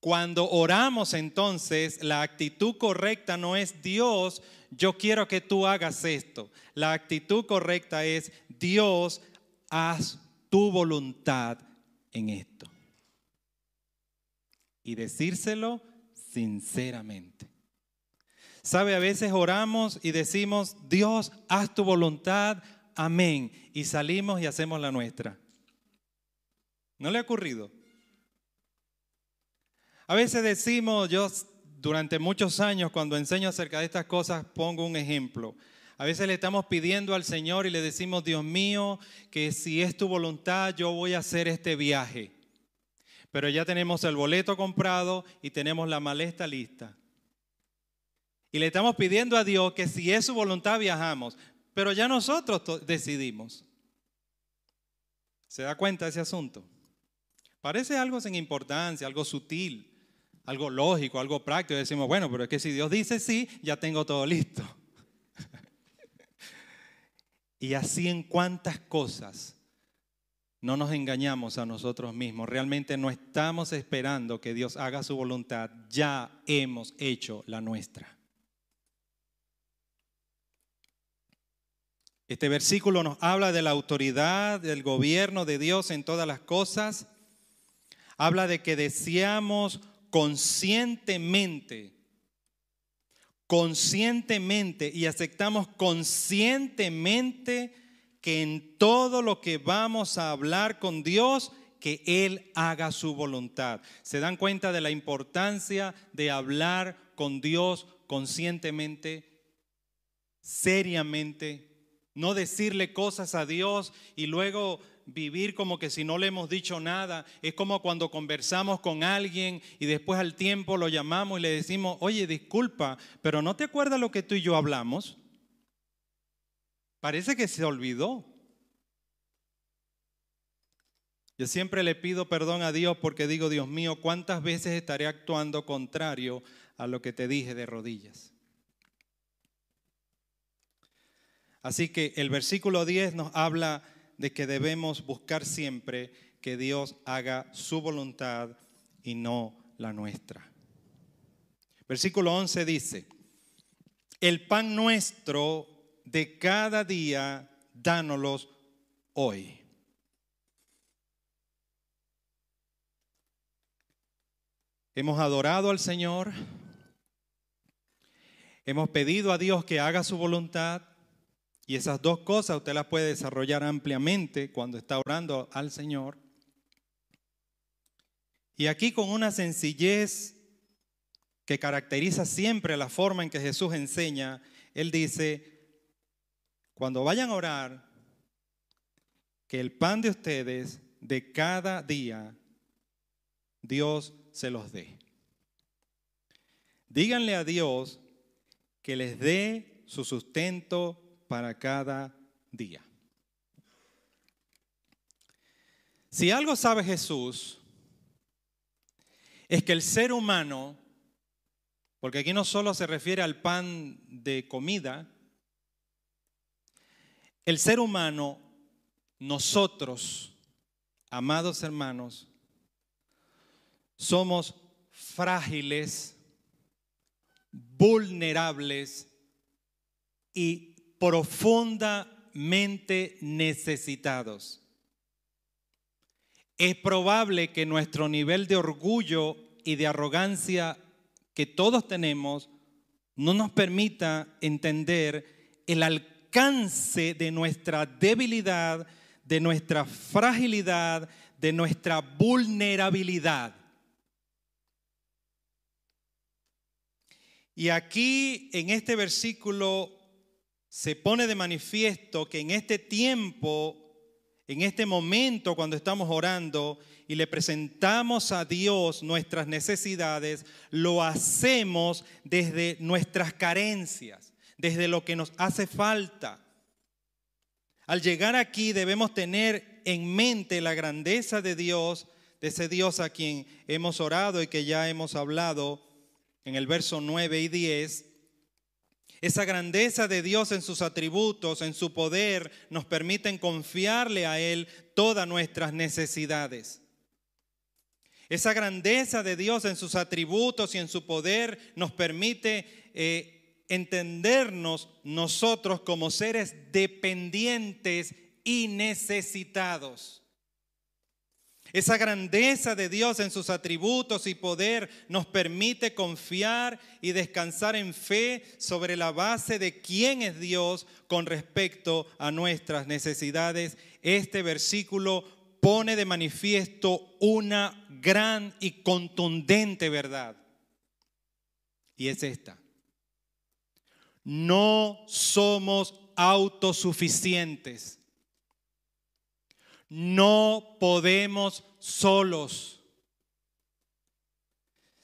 Cuando oramos entonces, la actitud correcta no es Dios, yo quiero que tú hagas esto. La actitud correcta es Dios, haz tu voluntad en esto. Y decírselo sinceramente. Sabe, a veces oramos y decimos, Dios, haz tu voluntad, amén. Y salimos y hacemos la nuestra. ¿No le ha ocurrido? A veces decimos, yo durante muchos años cuando enseño acerca de estas cosas pongo un ejemplo. A veces le estamos pidiendo al Señor y le decimos, Dios mío, que si es tu voluntad yo voy a hacer este viaje. Pero ya tenemos el boleto comprado y tenemos la maleta lista. Y le estamos pidiendo a Dios que si es su voluntad viajamos, pero ya nosotros decidimos. ¿Se da cuenta ese asunto? Parece algo sin importancia, algo sutil, algo lógico, algo práctico. decimos, bueno, pero es que si Dios dice sí, ya tengo todo listo. y así en cuántas cosas no nos engañamos a nosotros mismos. Realmente no estamos esperando que Dios haga su voluntad. Ya hemos hecho la nuestra. Este versículo nos habla de la autoridad del gobierno de Dios en todas las cosas. Habla de que deseamos conscientemente, conscientemente y aceptamos conscientemente que en todo lo que vamos a hablar con Dios, que Él haga su voluntad. ¿Se dan cuenta de la importancia de hablar con Dios conscientemente, seriamente? No decirle cosas a Dios y luego vivir como que si no le hemos dicho nada. Es como cuando conversamos con alguien y después al tiempo lo llamamos y le decimos, oye, disculpa, pero ¿no te acuerdas lo que tú y yo hablamos? Parece que se olvidó. Yo siempre le pido perdón a Dios porque digo, Dios mío, ¿cuántas veces estaré actuando contrario a lo que te dije de rodillas? Así que el versículo 10 nos habla de que debemos buscar siempre que Dios haga su voluntad y no la nuestra. Versículo 11 dice, el pan nuestro de cada día, dánoslos hoy. Hemos adorado al Señor, hemos pedido a Dios que haga su voluntad, y esas dos cosas usted las puede desarrollar ampliamente cuando está orando al Señor. Y aquí con una sencillez que caracteriza siempre la forma en que Jesús enseña, Él dice, cuando vayan a orar, que el pan de ustedes de cada día, Dios se los dé. Díganle a Dios que les dé su sustento para cada día. Si algo sabe Jesús, es que el ser humano, porque aquí no solo se refiere al pan de comida, el ser humano, nosotros, amados hermanos, somos frágiles, vulnerables y profundamente necesitados. Es probable que nuestro nivel de orgullo y de arrogancia que todos tenemos no nos permita entender el alcance de nuestra debilidad, de nuestra fragilidad, de nuestra vulnerabilidad. Y aquí en este versículo se pone de manifiesto que en este tiempo, en este momento cuando estamos orando y le presentamos a Dios nuestras necesidades, lo hacemos desde nuestras carencias, desde lo que nos hace falta. Al llegar aquí debemos tener en mente la grandeza de Dios, de ese Dios a quien hemos orado y que ya hemos hablado en el verso 9 y 10 esa grandeza de Dios en sus atributos, en su poder, nos permiten confiarle a Él todas nuestras necesidades. Esa grandeza de Dios en sus atributos y en su poder nos permite eh, entendernos nosotros como seres dependientes y necesitados. Esa grandeza de Dios en sus atributos y poder nos permite confiar y descansar en fe sobre la base de quién es Dios con respecto a nuestras necesidades. Este versículo pone de manifiesto una gran y contundente verdad. Y es esta. No somos autosuficientes no podemos solos.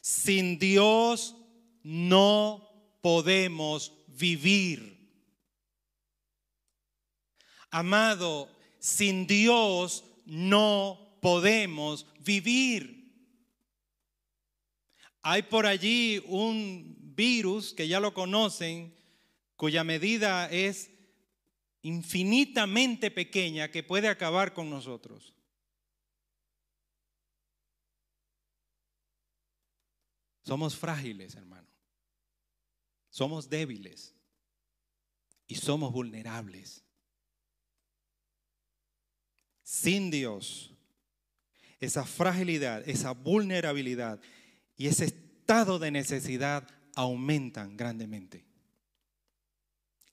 Sin Dios no podemos vivir. Amado, sin Dios no podemos vivir. Hay por allí un virus que ya lo conocen, cuya medida es infinitamente pequeña que puede acabar con nosotros. Somos frágiles, hermano. Somos débiles y somos vulnerables. Sin Dios, esa fragilidad, esa vulnerabilidad y ese estado de necesidad aumentan grandemente.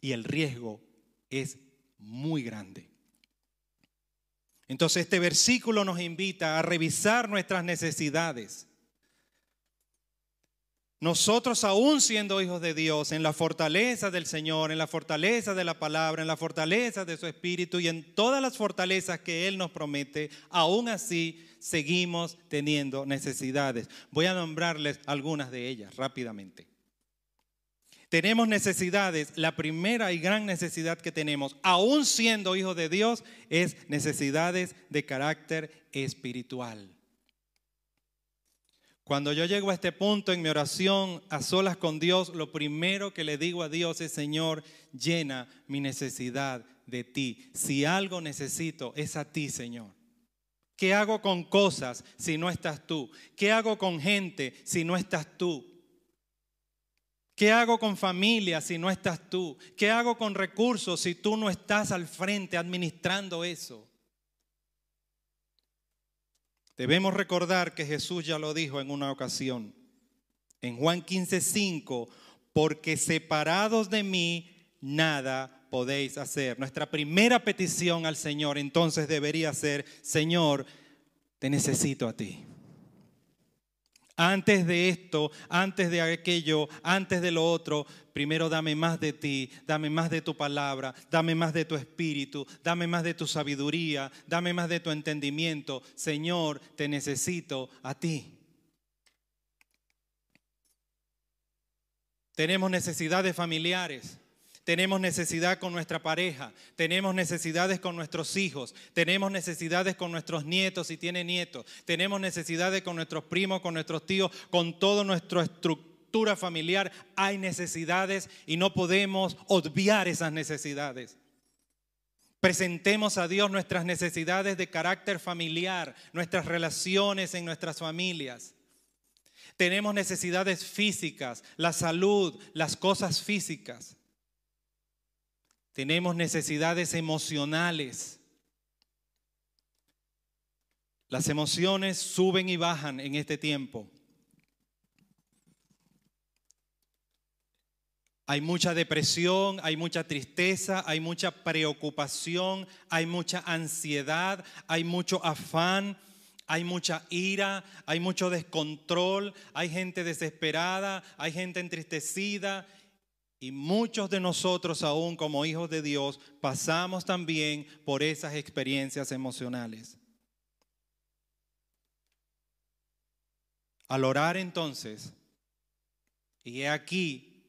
Y el riesgo es muy grande. Entonces este versículo nos invita a revisar nuestras necesidades nosotros aún siendo hijos de Dios, en la fortaleza del Señor, en la fortaleza de la palabra, en la fortaleza de su Espíritu y en todas las fortalezas que Él nos promete, aún así seguimos teniendo necesidades. Voy a nombrarles algunas de ellas rápidamente. Tenemos necesidades, la primera y gran necesidad que tenemos, aún siendo hijos de Dios, es necesidades de carácter espiritual. Cuando yo llego a este punto en mi oración a solas con Dios, lo primero que le digo a Dios es, Señor, llena mi necesidad de ti. Si algo necesito, es a ti, Señor. ¿Qué hago con cosas si no estás tú? ¿Qué hago con gente si no estás tú? ¿Qué hago con familia si no estás tú? ¿Qué hago con recursos si tú no estás al frente administrando eso? Debemos recordar que Jesús ya lo dijo en una ocasión. En Juan 15:5, porque separados de mí nada podéis hacer. Nuestra primera petición al Señor entonces debería ser, Señor, te necesito a ti. Antes de esto, antes de aquello, antes de lo otro, primero dame más de ti, dame más de tu palabra, dame más de tu espíritu, dame más de tu sabiduría, dame más de tu entendimiento. Señor, te necesito a ti. Tenemos necesidades familiares. Tenemos necesidad con nuestra pareja, tenemos necesidades con nuestros hijos, tenemos necesidades con nuestros nietos si tiene nietos, tenemos necesidades con nuestros primos, con nuestros tíos, con toda nuestra estructura familiar. Hay necesidades y no podemos obviar esas necesidades. Presentemos a Dios nuestras necesidades de carácter familiar, nuestras relaciones en nuestras familias. Tenemos necesidades físicas, la salud, las cosas físicas. Tenemos necesidades emocionales. Las emociones suben y bajan en este tiempo. Hay mucha depresión, hay mucha tristeza, hay mucha preocupación, hay mucha ansiedad, hay mucho afán, hay mucha ira, hay mucho descontrol, hay gente desesperada, hay gente entristecida y muchos de nosotros aún como hijos de Dios pasamos también por esas experiencias emocionales. Al orar entonces, y he aquí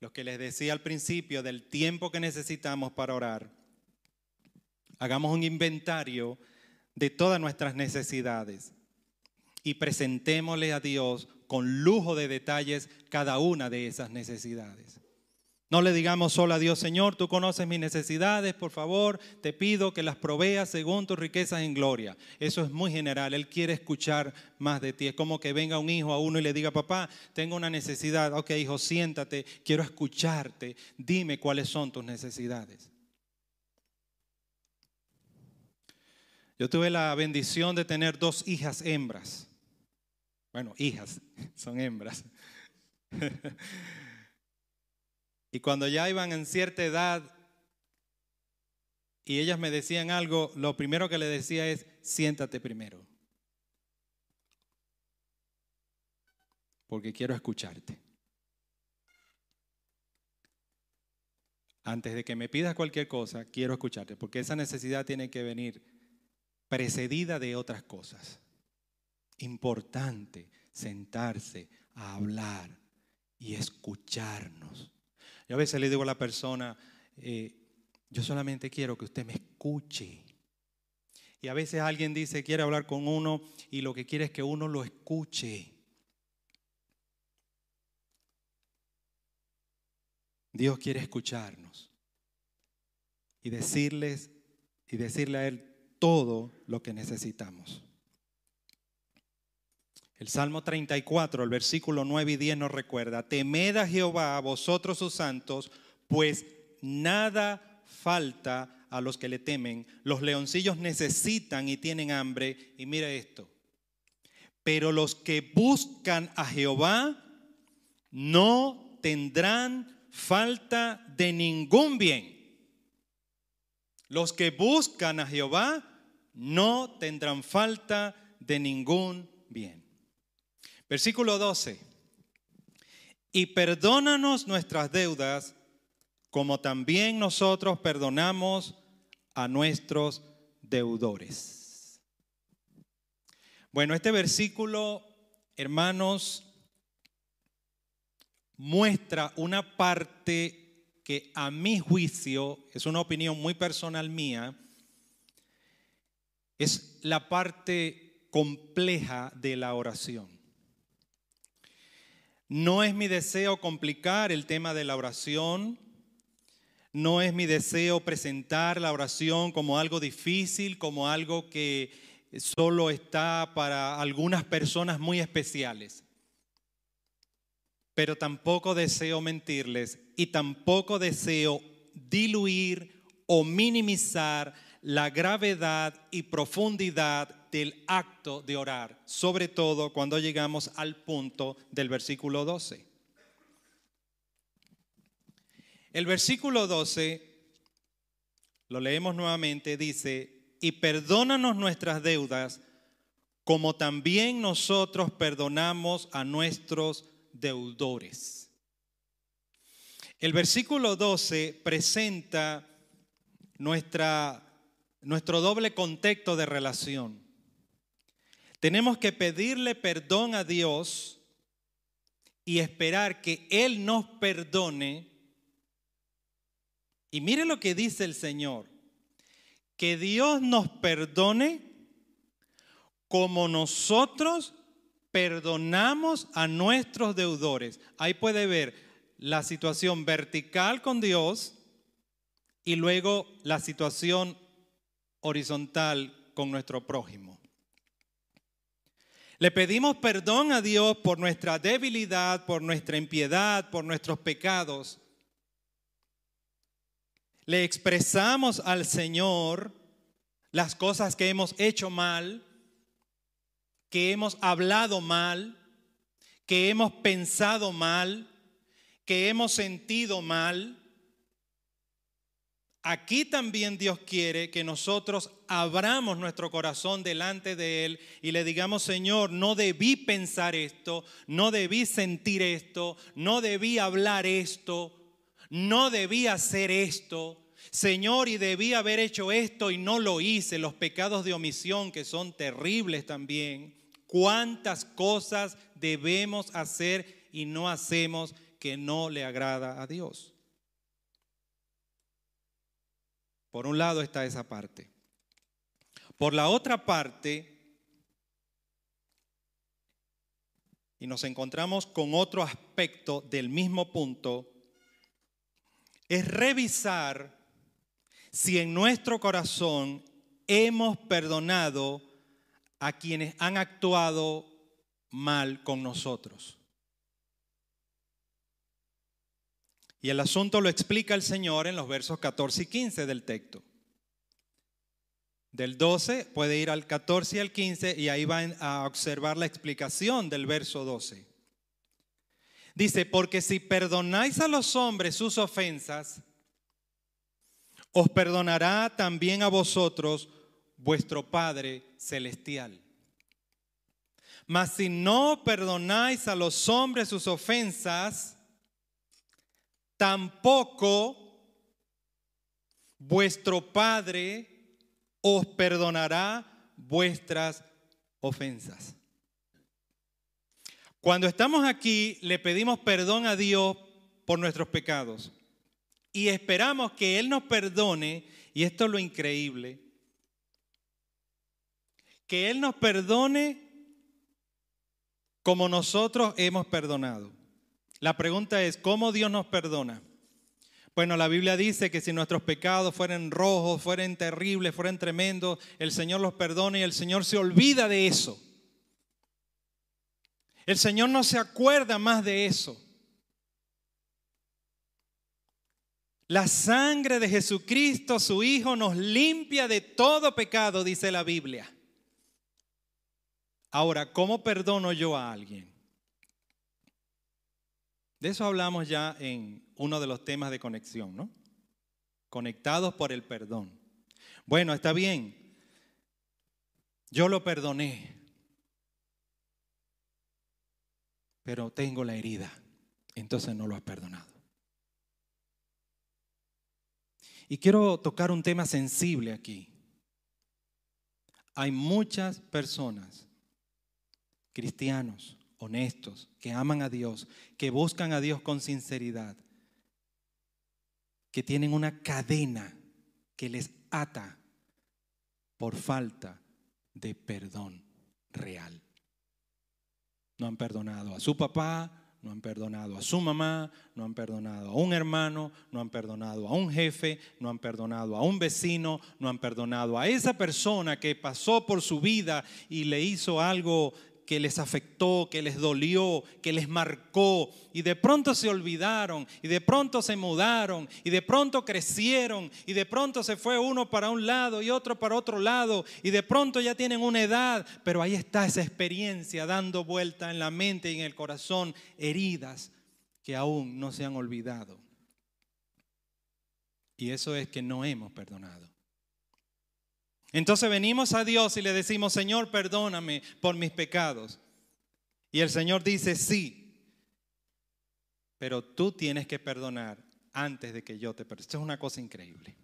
lo que les decía al principio del tiempo que necesitamos para orar, hagamos un inventario de todas nuestras necesidades y presentémosle a Dios con lujo de detalles cada una de esas necesidades. No le digamos solo a Dios, Señor, tú conoces mis necesidades, por favor, te pido que las proveas según tus riquezas en gloria. Eso es muy general, Él quiere escuchar más de ti. Es como que venga un hijo a uno y le diga, papá, tengo una necesidad. Ok, hijo, siéntate, quiero escucharte, dime cuáles son tus necesidades. Yo tuve la bendición de tener dos hijas hembras. Bueno, hijas, son hembras. y cuando ya iban en cierta edad y ellas me decían algo, lo primero que le decía es, siéntate primero. Porque quiero escucharte. Antes de que me pidas cualquier cosa, quiero escucharte, porque esa necesidad tiene que venir precedida de otras cosas importante, sentarse a hablar y escucharnos. Yo a veces le digo a la persona, eh, yo solamente quiero que usted me escuche. Y a veces alguien dice, quiere hablar con uno y lo que quiere es que uno lo escuche. Dios quiere escucharnos y decirles y decirle a él todo lo que necesitamos. El Salmo 34, el versículo 9 y 10 nos recuerda, temed a Jehová, a vosotros sus santos, pues nada falta a los que le temen. Los leoncillos necesitan y tienen hambre. Y mira esto, pero los que buscan a Jehová no tendrán falta de ningún bien. Los que buscan a Jehová no tendrán falta de ningún bien. Versículo 12. Y perdónanos nuestras deudas como también nosotros perdonamos a nuestros deudores. Bueno, este versículo, hermanos, muestra una parte que a mi juicio, es una opinión muy personal mía, es la parte compleja de la oración. No es mi deseo complicar el tema de la oración, no es mi deseo presentar la oración como algo difícil, como algo que solo está para algunas personas muy especiales. Pero tampoco deseo mentirles y tampoco deseo diluir o minimizar la gravedad y profundidad del acto de orar, sobre todo cuando llegamos al punto del versículo 12. El versículo 12, lo leemos nuevamente, dice, y perdónanos nuestras deudas como también nosotros perdonamos a nuestros deudores. El versículo 12 presenta nuestra nuestro doble contexto de relación. Tenemos que pedirle perdón a Dios y esperar que Él nos perdone. Y mire lo que dice el Señor, que Dios nos perdone como nosotros perdonamos a nuestros deudores. Ahí puede ver la situación vertical con Dios y luego la situación horizontal con nuestro prójimo. Le pedimos perdón a Dios por nuestra debilidad, por nuestra impiedad, por nuestros pecados. Le expresamos al Señor las cosas que hemos hecho mal, que hemos hablado mal, que hemos pensado mal, que hemos sentido mal. Aquí también Dios quiere que nosotros abramos nuestro corazón delante de Él y le digamos, Señor, no debí pensar esto, no debí sentir esto, no debí hablar esto, no debí hacer esto. Señor, y debí haber hecho esto y no lo hice. Los pecados de omisión que son terribles también. ¿Cuántas cosas debemos hacer y no hacemos que no le agrada a Dios? Por un lado está esa parte. Por la otra parte, y nos encontramos con otro aspecto del mismo punto, es revisar si en nuestro corazón hemos perdonado a quienes han actuado mal con nosotros. Y el asunto lo explica el Señor en los versos 14 y 15 del texto. Del 12 puede ir al 14 y al 15 y ahí van a observar la explicación del verso 12. Dice, porque si perdonáis a los hombres sus ofensas, os perdonará también a vosotros vuestro Padre Celestial. Mas si no perdonáis a los hombres sus ofensas, tampoco vuestro Padre os perdonará vuestras ofensas. Cuando estamos aquí, le pedimos perdón a Dios por nuestros pecados y esperamos que Él nos perdone, y esto es lo increíble, que Él nos perdone como nosotros hemos perdonado. La pregunta es, ¿cómo Dios nos perdona? Bueno, la Biblia dice que si nuestros pecados fueran rojos, fueran terribles, fueran tremendos, el Señor los perdona y el Señor se olvida de eso. El Señor no se acuerda más de eso. La sangre de Jesucristo, su Hijo, nos limpia de todo pecado, dice la Biblia. Ahora, ¿cómo perdono yo a alguien? De eso hablamos ya en uno de los temas de conexión, ¿no? Conectados por el perdón. Bueno, está bien. Yo lo perdoné. Pero tengo la herida. Entonces no lo has perdonado. Y quiero tocar un tema sensible aquí. Hay muchas personas, cristianos, honestos, que aman a Dios, que buscan a Dios con sinceridad, que tienen una cadena que les ata por falta de perdón real. No han perdonado a su papá, no han perdonado a su mamá, no han perdonado a un hermano, no han perdonado a un jefe, no han perdonado a un vecino, no han perdonado a esa persona que pasó por su vida y le hizo algo que les afectó, que les dolió, que les marcó, y de pronto se olvidaron, y de pronto se mudaron, y de pronto crecieron, y de pronto se fue uno para un lado y otro para otro lado, y de pronto ya tienen una edad, pero ahí está esa experiencia dando vuelta en la mente y en el corazón, heridas que aún no se han olvidado. Y eso es que no hemos perdonado. Entonces venimos a Dios y le decimos, Señor, perdóname por mis pecados. Y el Señor dice, sí, pero tú tienes que perdonar antes de que yo te perdone. Esto es una cosa increíble.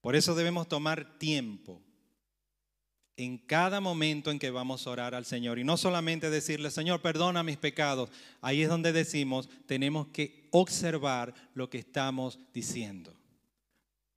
Por eso debemos tomar tiempo en cada momento en que vamos a orar al Señor. Y no solamente decirle, Señor, perdona mis pecados. Ahí es donde decimos, tenemos que observar lo que estamos diciendo.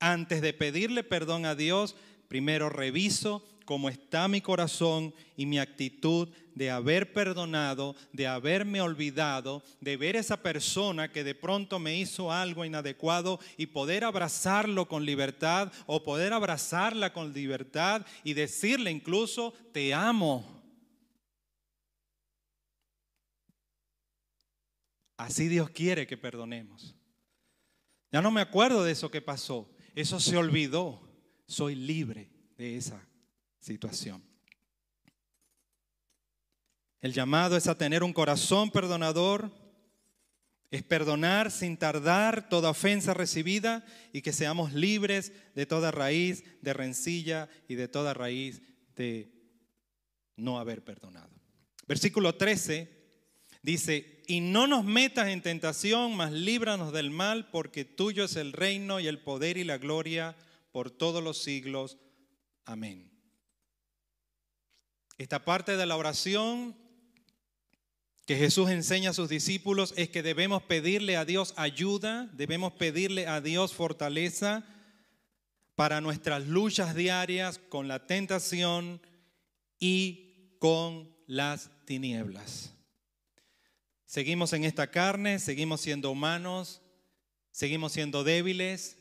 Antes de pedirle perdón a Dios, primero reviso cómo está mi corazón y mi actitud de haber perdonado, de haberme olvidado, de ver esa persona que de pronto me hizo algo inadecuado y poder abrazarlo con libertad o poder abrazarla con libertad y decirle incluso, te amo. Así Dios quiere que perdonemos. Ya no me acuerdo de eso que pasó. Eso se olvidó. Soy libre de esa situación. El llamado es a tener un corazón perdonador, es perdonar sin tardar toda ofensa recibida y que seamos libres de toda raíz de rencilla y de toda raíz de no haber perdonado. Versículo 13 Dice, y no nos metas en tentación, mas líbranos del mal, porque tuyo es el reino y el poder y la gloria por todos los siglos. Amén. Esta parte de la oración que Jesús enseña a sus discípulos es que debemos pedirle a Dios ayuda, debemos pedirle a Dios fortaleza para nuestras luchas diarias con la tentación y con las tinieblas. Seguimos en esta carne, seguimos siendo humanos, seguimos siendo débiles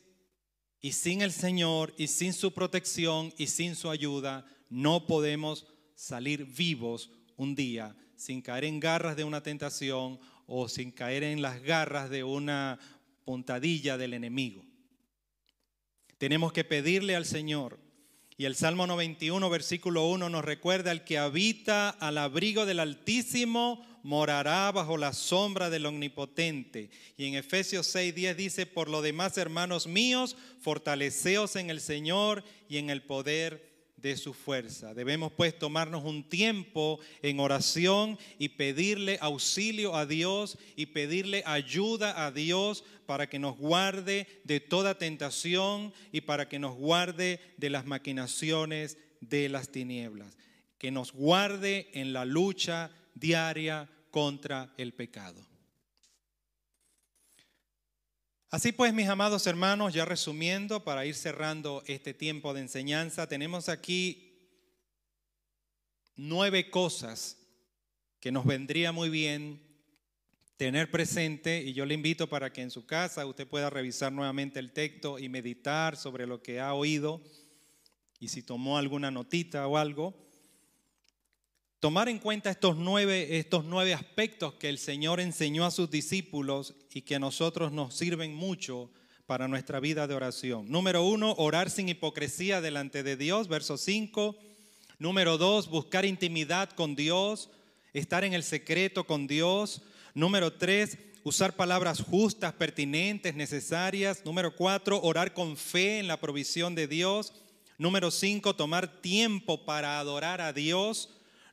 y sin el Señor y sin su protección y sin su ayuda no podemos salir vivos un día sin caer en garras de una tentación o sin caer en las garras de una puntadilla del enemigo. Tenemos que pedirle al Señor. Y el Salmo 91, versículo 1 nos recuerda, el que habita al abrigo del Altísimo morará bajo la sombra del Omnipotente. Y en Efesios 6:10 dice, por lo demás, hermanos míos, fortaleceos en el Señor y en el poder de su fuerza. Debemos pues tomarnos un tiempo en oración y pedirle auxilio a Dios y pedirle ayuda a Dios para que nos guarde de toda tentación y para que nos guarde de las maquinaciones de las tinieblas, que nos guarde en la lucha diaria contra el pecado. Así pues, mis amados hermanos, ya resumiendo, para ir cerrando este tiempo de enseñanza, tenemos aquí nueve cosas que nos vendría muy bien tener presente y yo le invito para que en su casa usted pueda revisar nuevamente el texto y meditar sobre lo que ha oído y si tomó alguna notita o algo, tomar en cuenta estos nueve, estos nueve aspectos que el Señor enseñó a sus discípulos y que a nosotros nos sirven mucho para nuestra vida de oración. Número uno, orar sin hipocresía delante de Dios, verso 5. Número dos, buscar intimidad con Dios, estar en el secreto con Dios. Número tres, usar palabras justas, pertinentes, necesarias. Número cuatro, orar con fe en la provisión de Dios. Número cinco, tomar tiempo para adorar a Dios.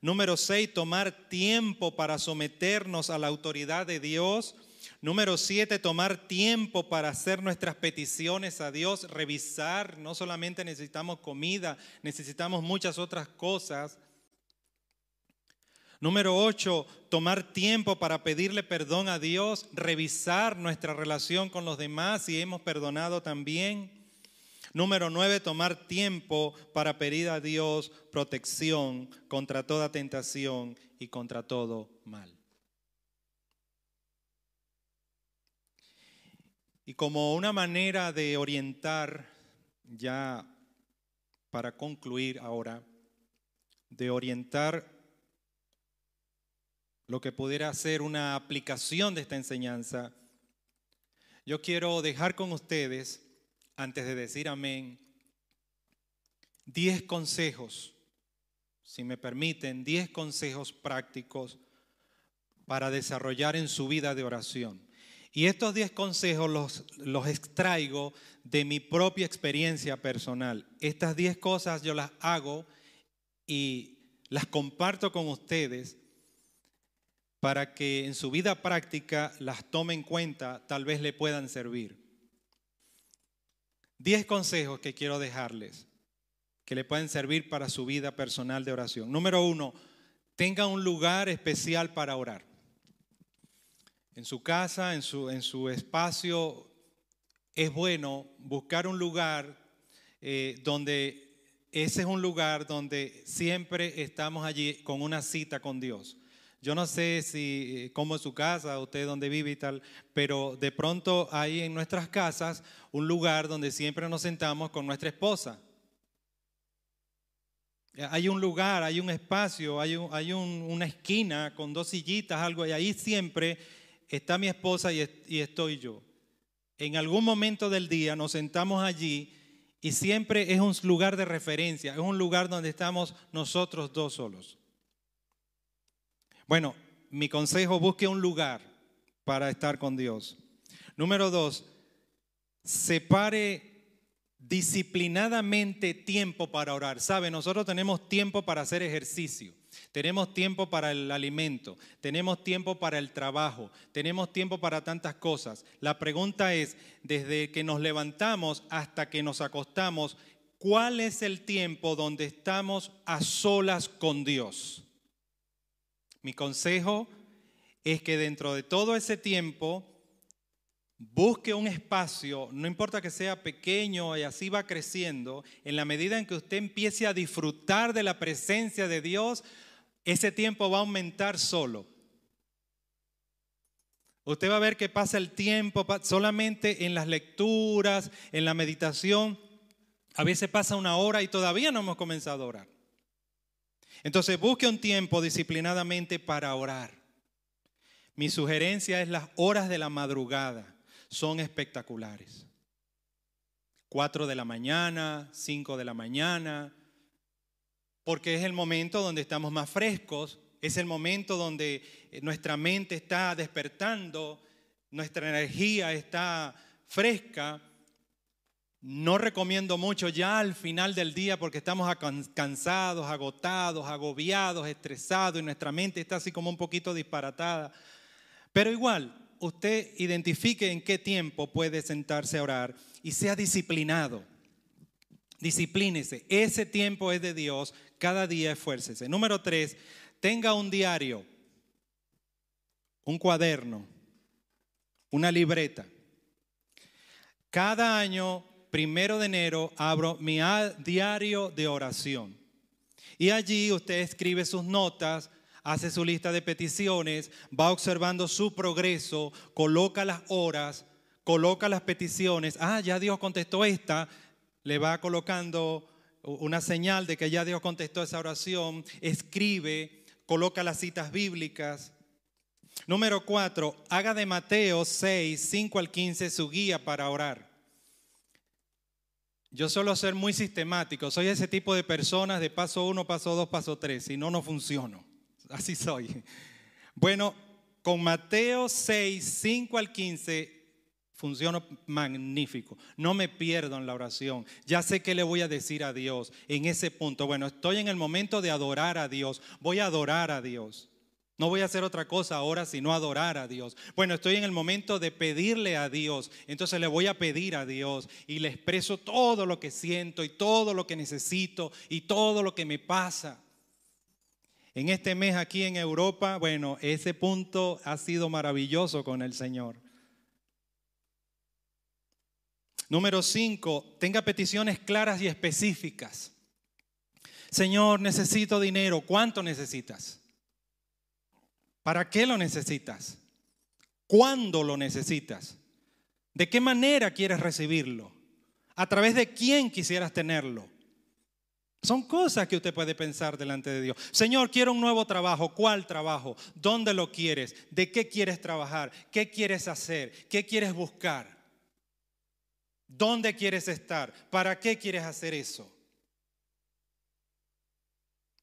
Número seis, tomar tiempo para someternos a la autoridad de Dios. Número siete, tomar tiempo para hacer nuestras peticiones a Dios, revisar. No solamente necesitamos comida, necesitamos muchas otras cosas. Número 8, tomar tiempo para pedirle perdón a Dios, revisar nuestra relación con los demás si hemos perdonado también. Número 9, tomar tiempo para pedir a Dios protección contra toda tentación y contra todo mal. Y como una manera de orientar, ya para concluir ahora, de orientar lo que pudiera ser una aplicación de esta enseñanza, yo quiero dejar con ustedes, antes de decir amén, 10 consejos, si me permiten, 10 consejos prácticos para desarrollar en su vida de oración. Y estos 10 consejos los, los extraigo de mi propia experiencia personal. Estas 10 cosas yo las hago y las comparto con ustedes para que en su vida práctica las tome en cuenta, tal vez le puedan servir. Diez consejos que quiero dejarles que le pueden servir para su vida personal de oración. Número uno, tenga un lugar especial para orar. En su casa, en su, en su espacio, es bueno buscar un lugar eh, donde ese es un lugar donde siempre estamos allí con una cita con Dios. Yo no sé si eh, cómo es su casa, usted donde vive y tal, pero de pronto hay en nuestras casas un lugar donde siempre nos sentamos con nuestra esposa. Hay un lugar, hay un espacio, hay, una esquina con dos sillitas, algo, y ahí siempre está mi esposa y estoy yo. En algún momento del día nos sentamos allí y siempre es un lugar de referencia, es un lugar donde estamos nosotros dos solos. Bueno, mi consejo, busque un lugar para estar con Dios. Número dos, separe disciplinadamente tiempo para orar. Sabe, nosotros tenemos tiempo para hacer ejercicio, tenemos tiempo para el alimento, tenemos tiempo para el trabajo, tenemos tiempo para tantas cosas. La pregunta es, desde que nos levantamos hasta que nos acostamos, ¿cuál es el tiempo donde estamos a solas con Dios? Mi consejo es que dentro de todo ese tiempo busque un espacio, no importa que sea pequeño y así va creciendo, en la medida en que usted empiece a disfrutar de la presencia de Dios, ese tiempo va a aumentar solo. Usted va a ver que pasa el tiempo solamente en las lecturas, en la meditación. A veces pasa una hora y todavía no hemos comenzado a orar. Entonces busque un tiempo disciplinadamente para orar. Mi sugerencia es las horas de la madrugada. Son espectaculares. Cuatro de la mañana, cinco de la mañana, porque es el momento donde estamos más frescos, es el momento donde nuestra mente está despertando, nuestra energía está fresca no recomiendo mucho ya al final del día porque estamos cansados, agotados, agobiados, estresados y nuestra mente está así como un poquito disparatada. Pero igual, usted identifique en qué tiempo puede sentarse a orar y sea disciplinado. Disciplínese. Ese tiempo es de Dios. Cada día esfuércese. Número tres, tenga un diario. un cuaderno, una libreta. Cada año, primero de enero, abro mi diario de oración. Y allí usted escribe sus notas, hace su lista de peticiones, va observando su progreso, coloca las horas, coloca las peticiones. Ah, ya Dios contestó esta, le va colocando una señal de que ya Dios contestó esa oración, escribe, coloca las citas bíblicas. Número cuatro, haga de Mateo 6, 5 al 15 su guía para orar. Yo suelo ser muy sistemático, soy ese tipo de personas de paso uno, paso dos, paso tres, si no, no funciono. Así soy. Bueno, con Mateo 6, 5 al 15 Funciono magnífico. No me pierdo en la oración. Ya sé qué le voy a decir a Dios en ese punto. Bueno, estoy en el momento de adorar a Dios. Voy a adorar a Dios. No voy a hacer otra cosa ahora sino adorar a Dios. Bueno, estoy en el momento de pedirle a Dios. Entonces le voy a pedir a Dios y le expreso todo lo que siento y todo lo que necesito y todo lo que me pasa. En este mes aquí en Europa, bueno, ese punto ha sido maravilloso con el Señor. Número cinco, tenga peticiones claras y específicas. Señor, necesito dinero. ¿Cuánto necesitas? ¿Para qué lo necesitas? ¿Cuándo lo necesitas? ¿De qué manera quieres recibirlo? ¿A través de quién quisieras tenerlo? Son cosas que usted puede pensar delante de Dios. Señor, quiero un nuevo trabajo. ¿Cuál trabajo? ¿Dónde lo quieres? ¿De qué quieres trabajar? ¿Qué quieres hacer? ¿Qué quieres buscar? ¿Dónde quieres estar? ¿Para qué quieres hacer eso?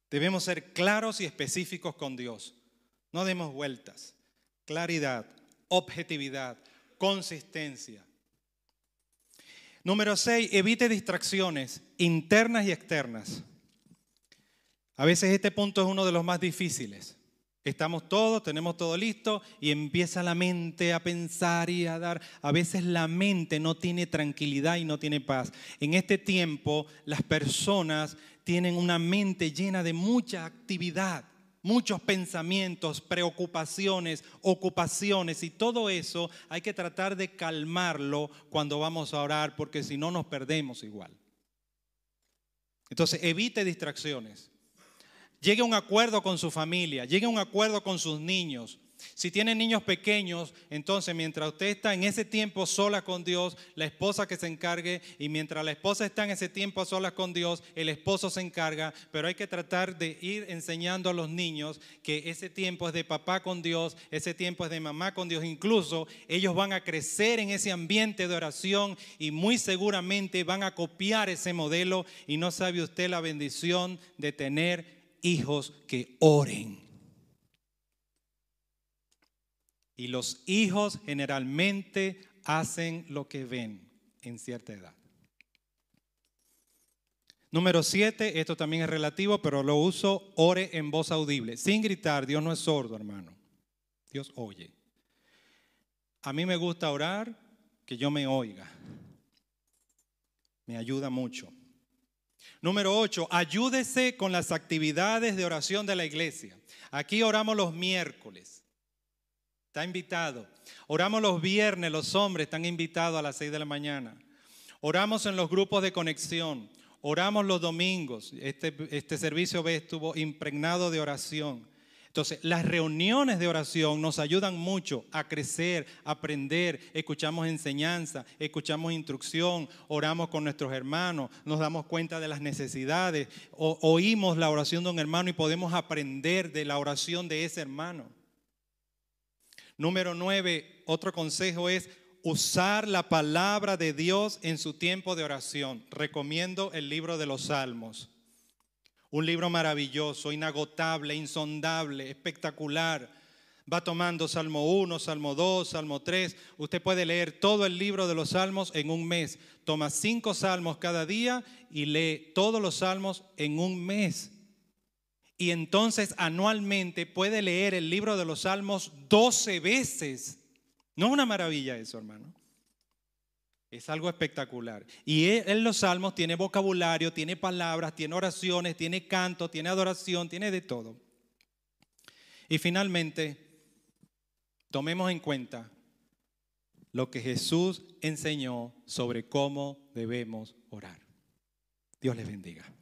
Debemos ser claros y específicos con Dios. No demos vueltas. Claridad, objetividad, consistencia. Número 6, evite distracciones internas y externas. A veces este punto es uno de los más difíciles. Estamos todos, tenemos todo listo y empieza la mente a pensar y a dar. A veces la mente no tiene tranquilidad y no tiene paz. En este tiempo las personas tienen una mente llena de mucha actividad, muchos pensamientos, preocupaciones, ocupaciones y todo eso hay que tratar de calmarlo cuando vamos a orar porque si no nos perdemos igual. Entonces evite distracciones. Llegue a un acuerdo con su familia, llegue a un acuerdo con sus niños. Si tienen niños pequeños, entonces mientras usted está en ese tiempo sola con Dios, la esposa que se encargue, y mientras la esposa está en ese tiempo a solas con Dios, el esposo se encarga, pero hay que tratar de ir enseñando a los niños que ese tiempo es de papá con Dios, ese tiempo es de mamá con Dios, incluso ellos van a crecer en ese ambiente de oración y muy seguramente van a copiar ese modelo y no sabe usted la bendición de tener hijos que oren. Y los hijos generalmente hacen lo que ven en cierta edad. Número siete, esto también es relativo, pero lo uso, ore en voz audible, sin gritar. Dios no es sordo, hermano. Dios oye. A mí me gusta orar que yo me oiga. Me ayuda mucho. Número 8, ayúdese con las actividades de oración de la iglesia. Aquí oramos los miércoles. Está invitado. Oramos los viernes, los hombres están invitados a las 6 de la mañana. Oramos en los grupos de conexión. Oramos los domingos. Este, este servicio estuvo impregnado de oración. Entonces, las reuniones de oración nos ayudan mucho a crecer, a aprender, escuchamos enseñanza, escuchamos instrucción, oramos con nuestros hermanos, nos damos cuenta de las necesidades, oímos la oración de un hermano y podemos aprender de la oración de ese hermano. Número nueve, otro consejo es usar la palabra de Dios en su tiempo de oración. Recomiendo el libro de los Salmos. Un libro maravilloso, inagotable, insondable, espectacular. Va tomando Salmo 1, Salmo 2, Salmo 3. Usted puede leer todo el libro de los salmos en un mes. Toma cinco salmos cada día y lee todos los salmos en un mes. Y entonces anualmente puede leer el libro de los salmos 12 veces. ¿No es una maravilla eso, hermano? Es algo espectacular. Y en los salmos tiene vocabulario, tiene palabras, tiene oraciones, tiene canto, tiene adoración, tiene de todo. Y finalmente, tomemos en cuenta lo que Jesús enseñó sobre cómo debemos orar. Dios les bendiga.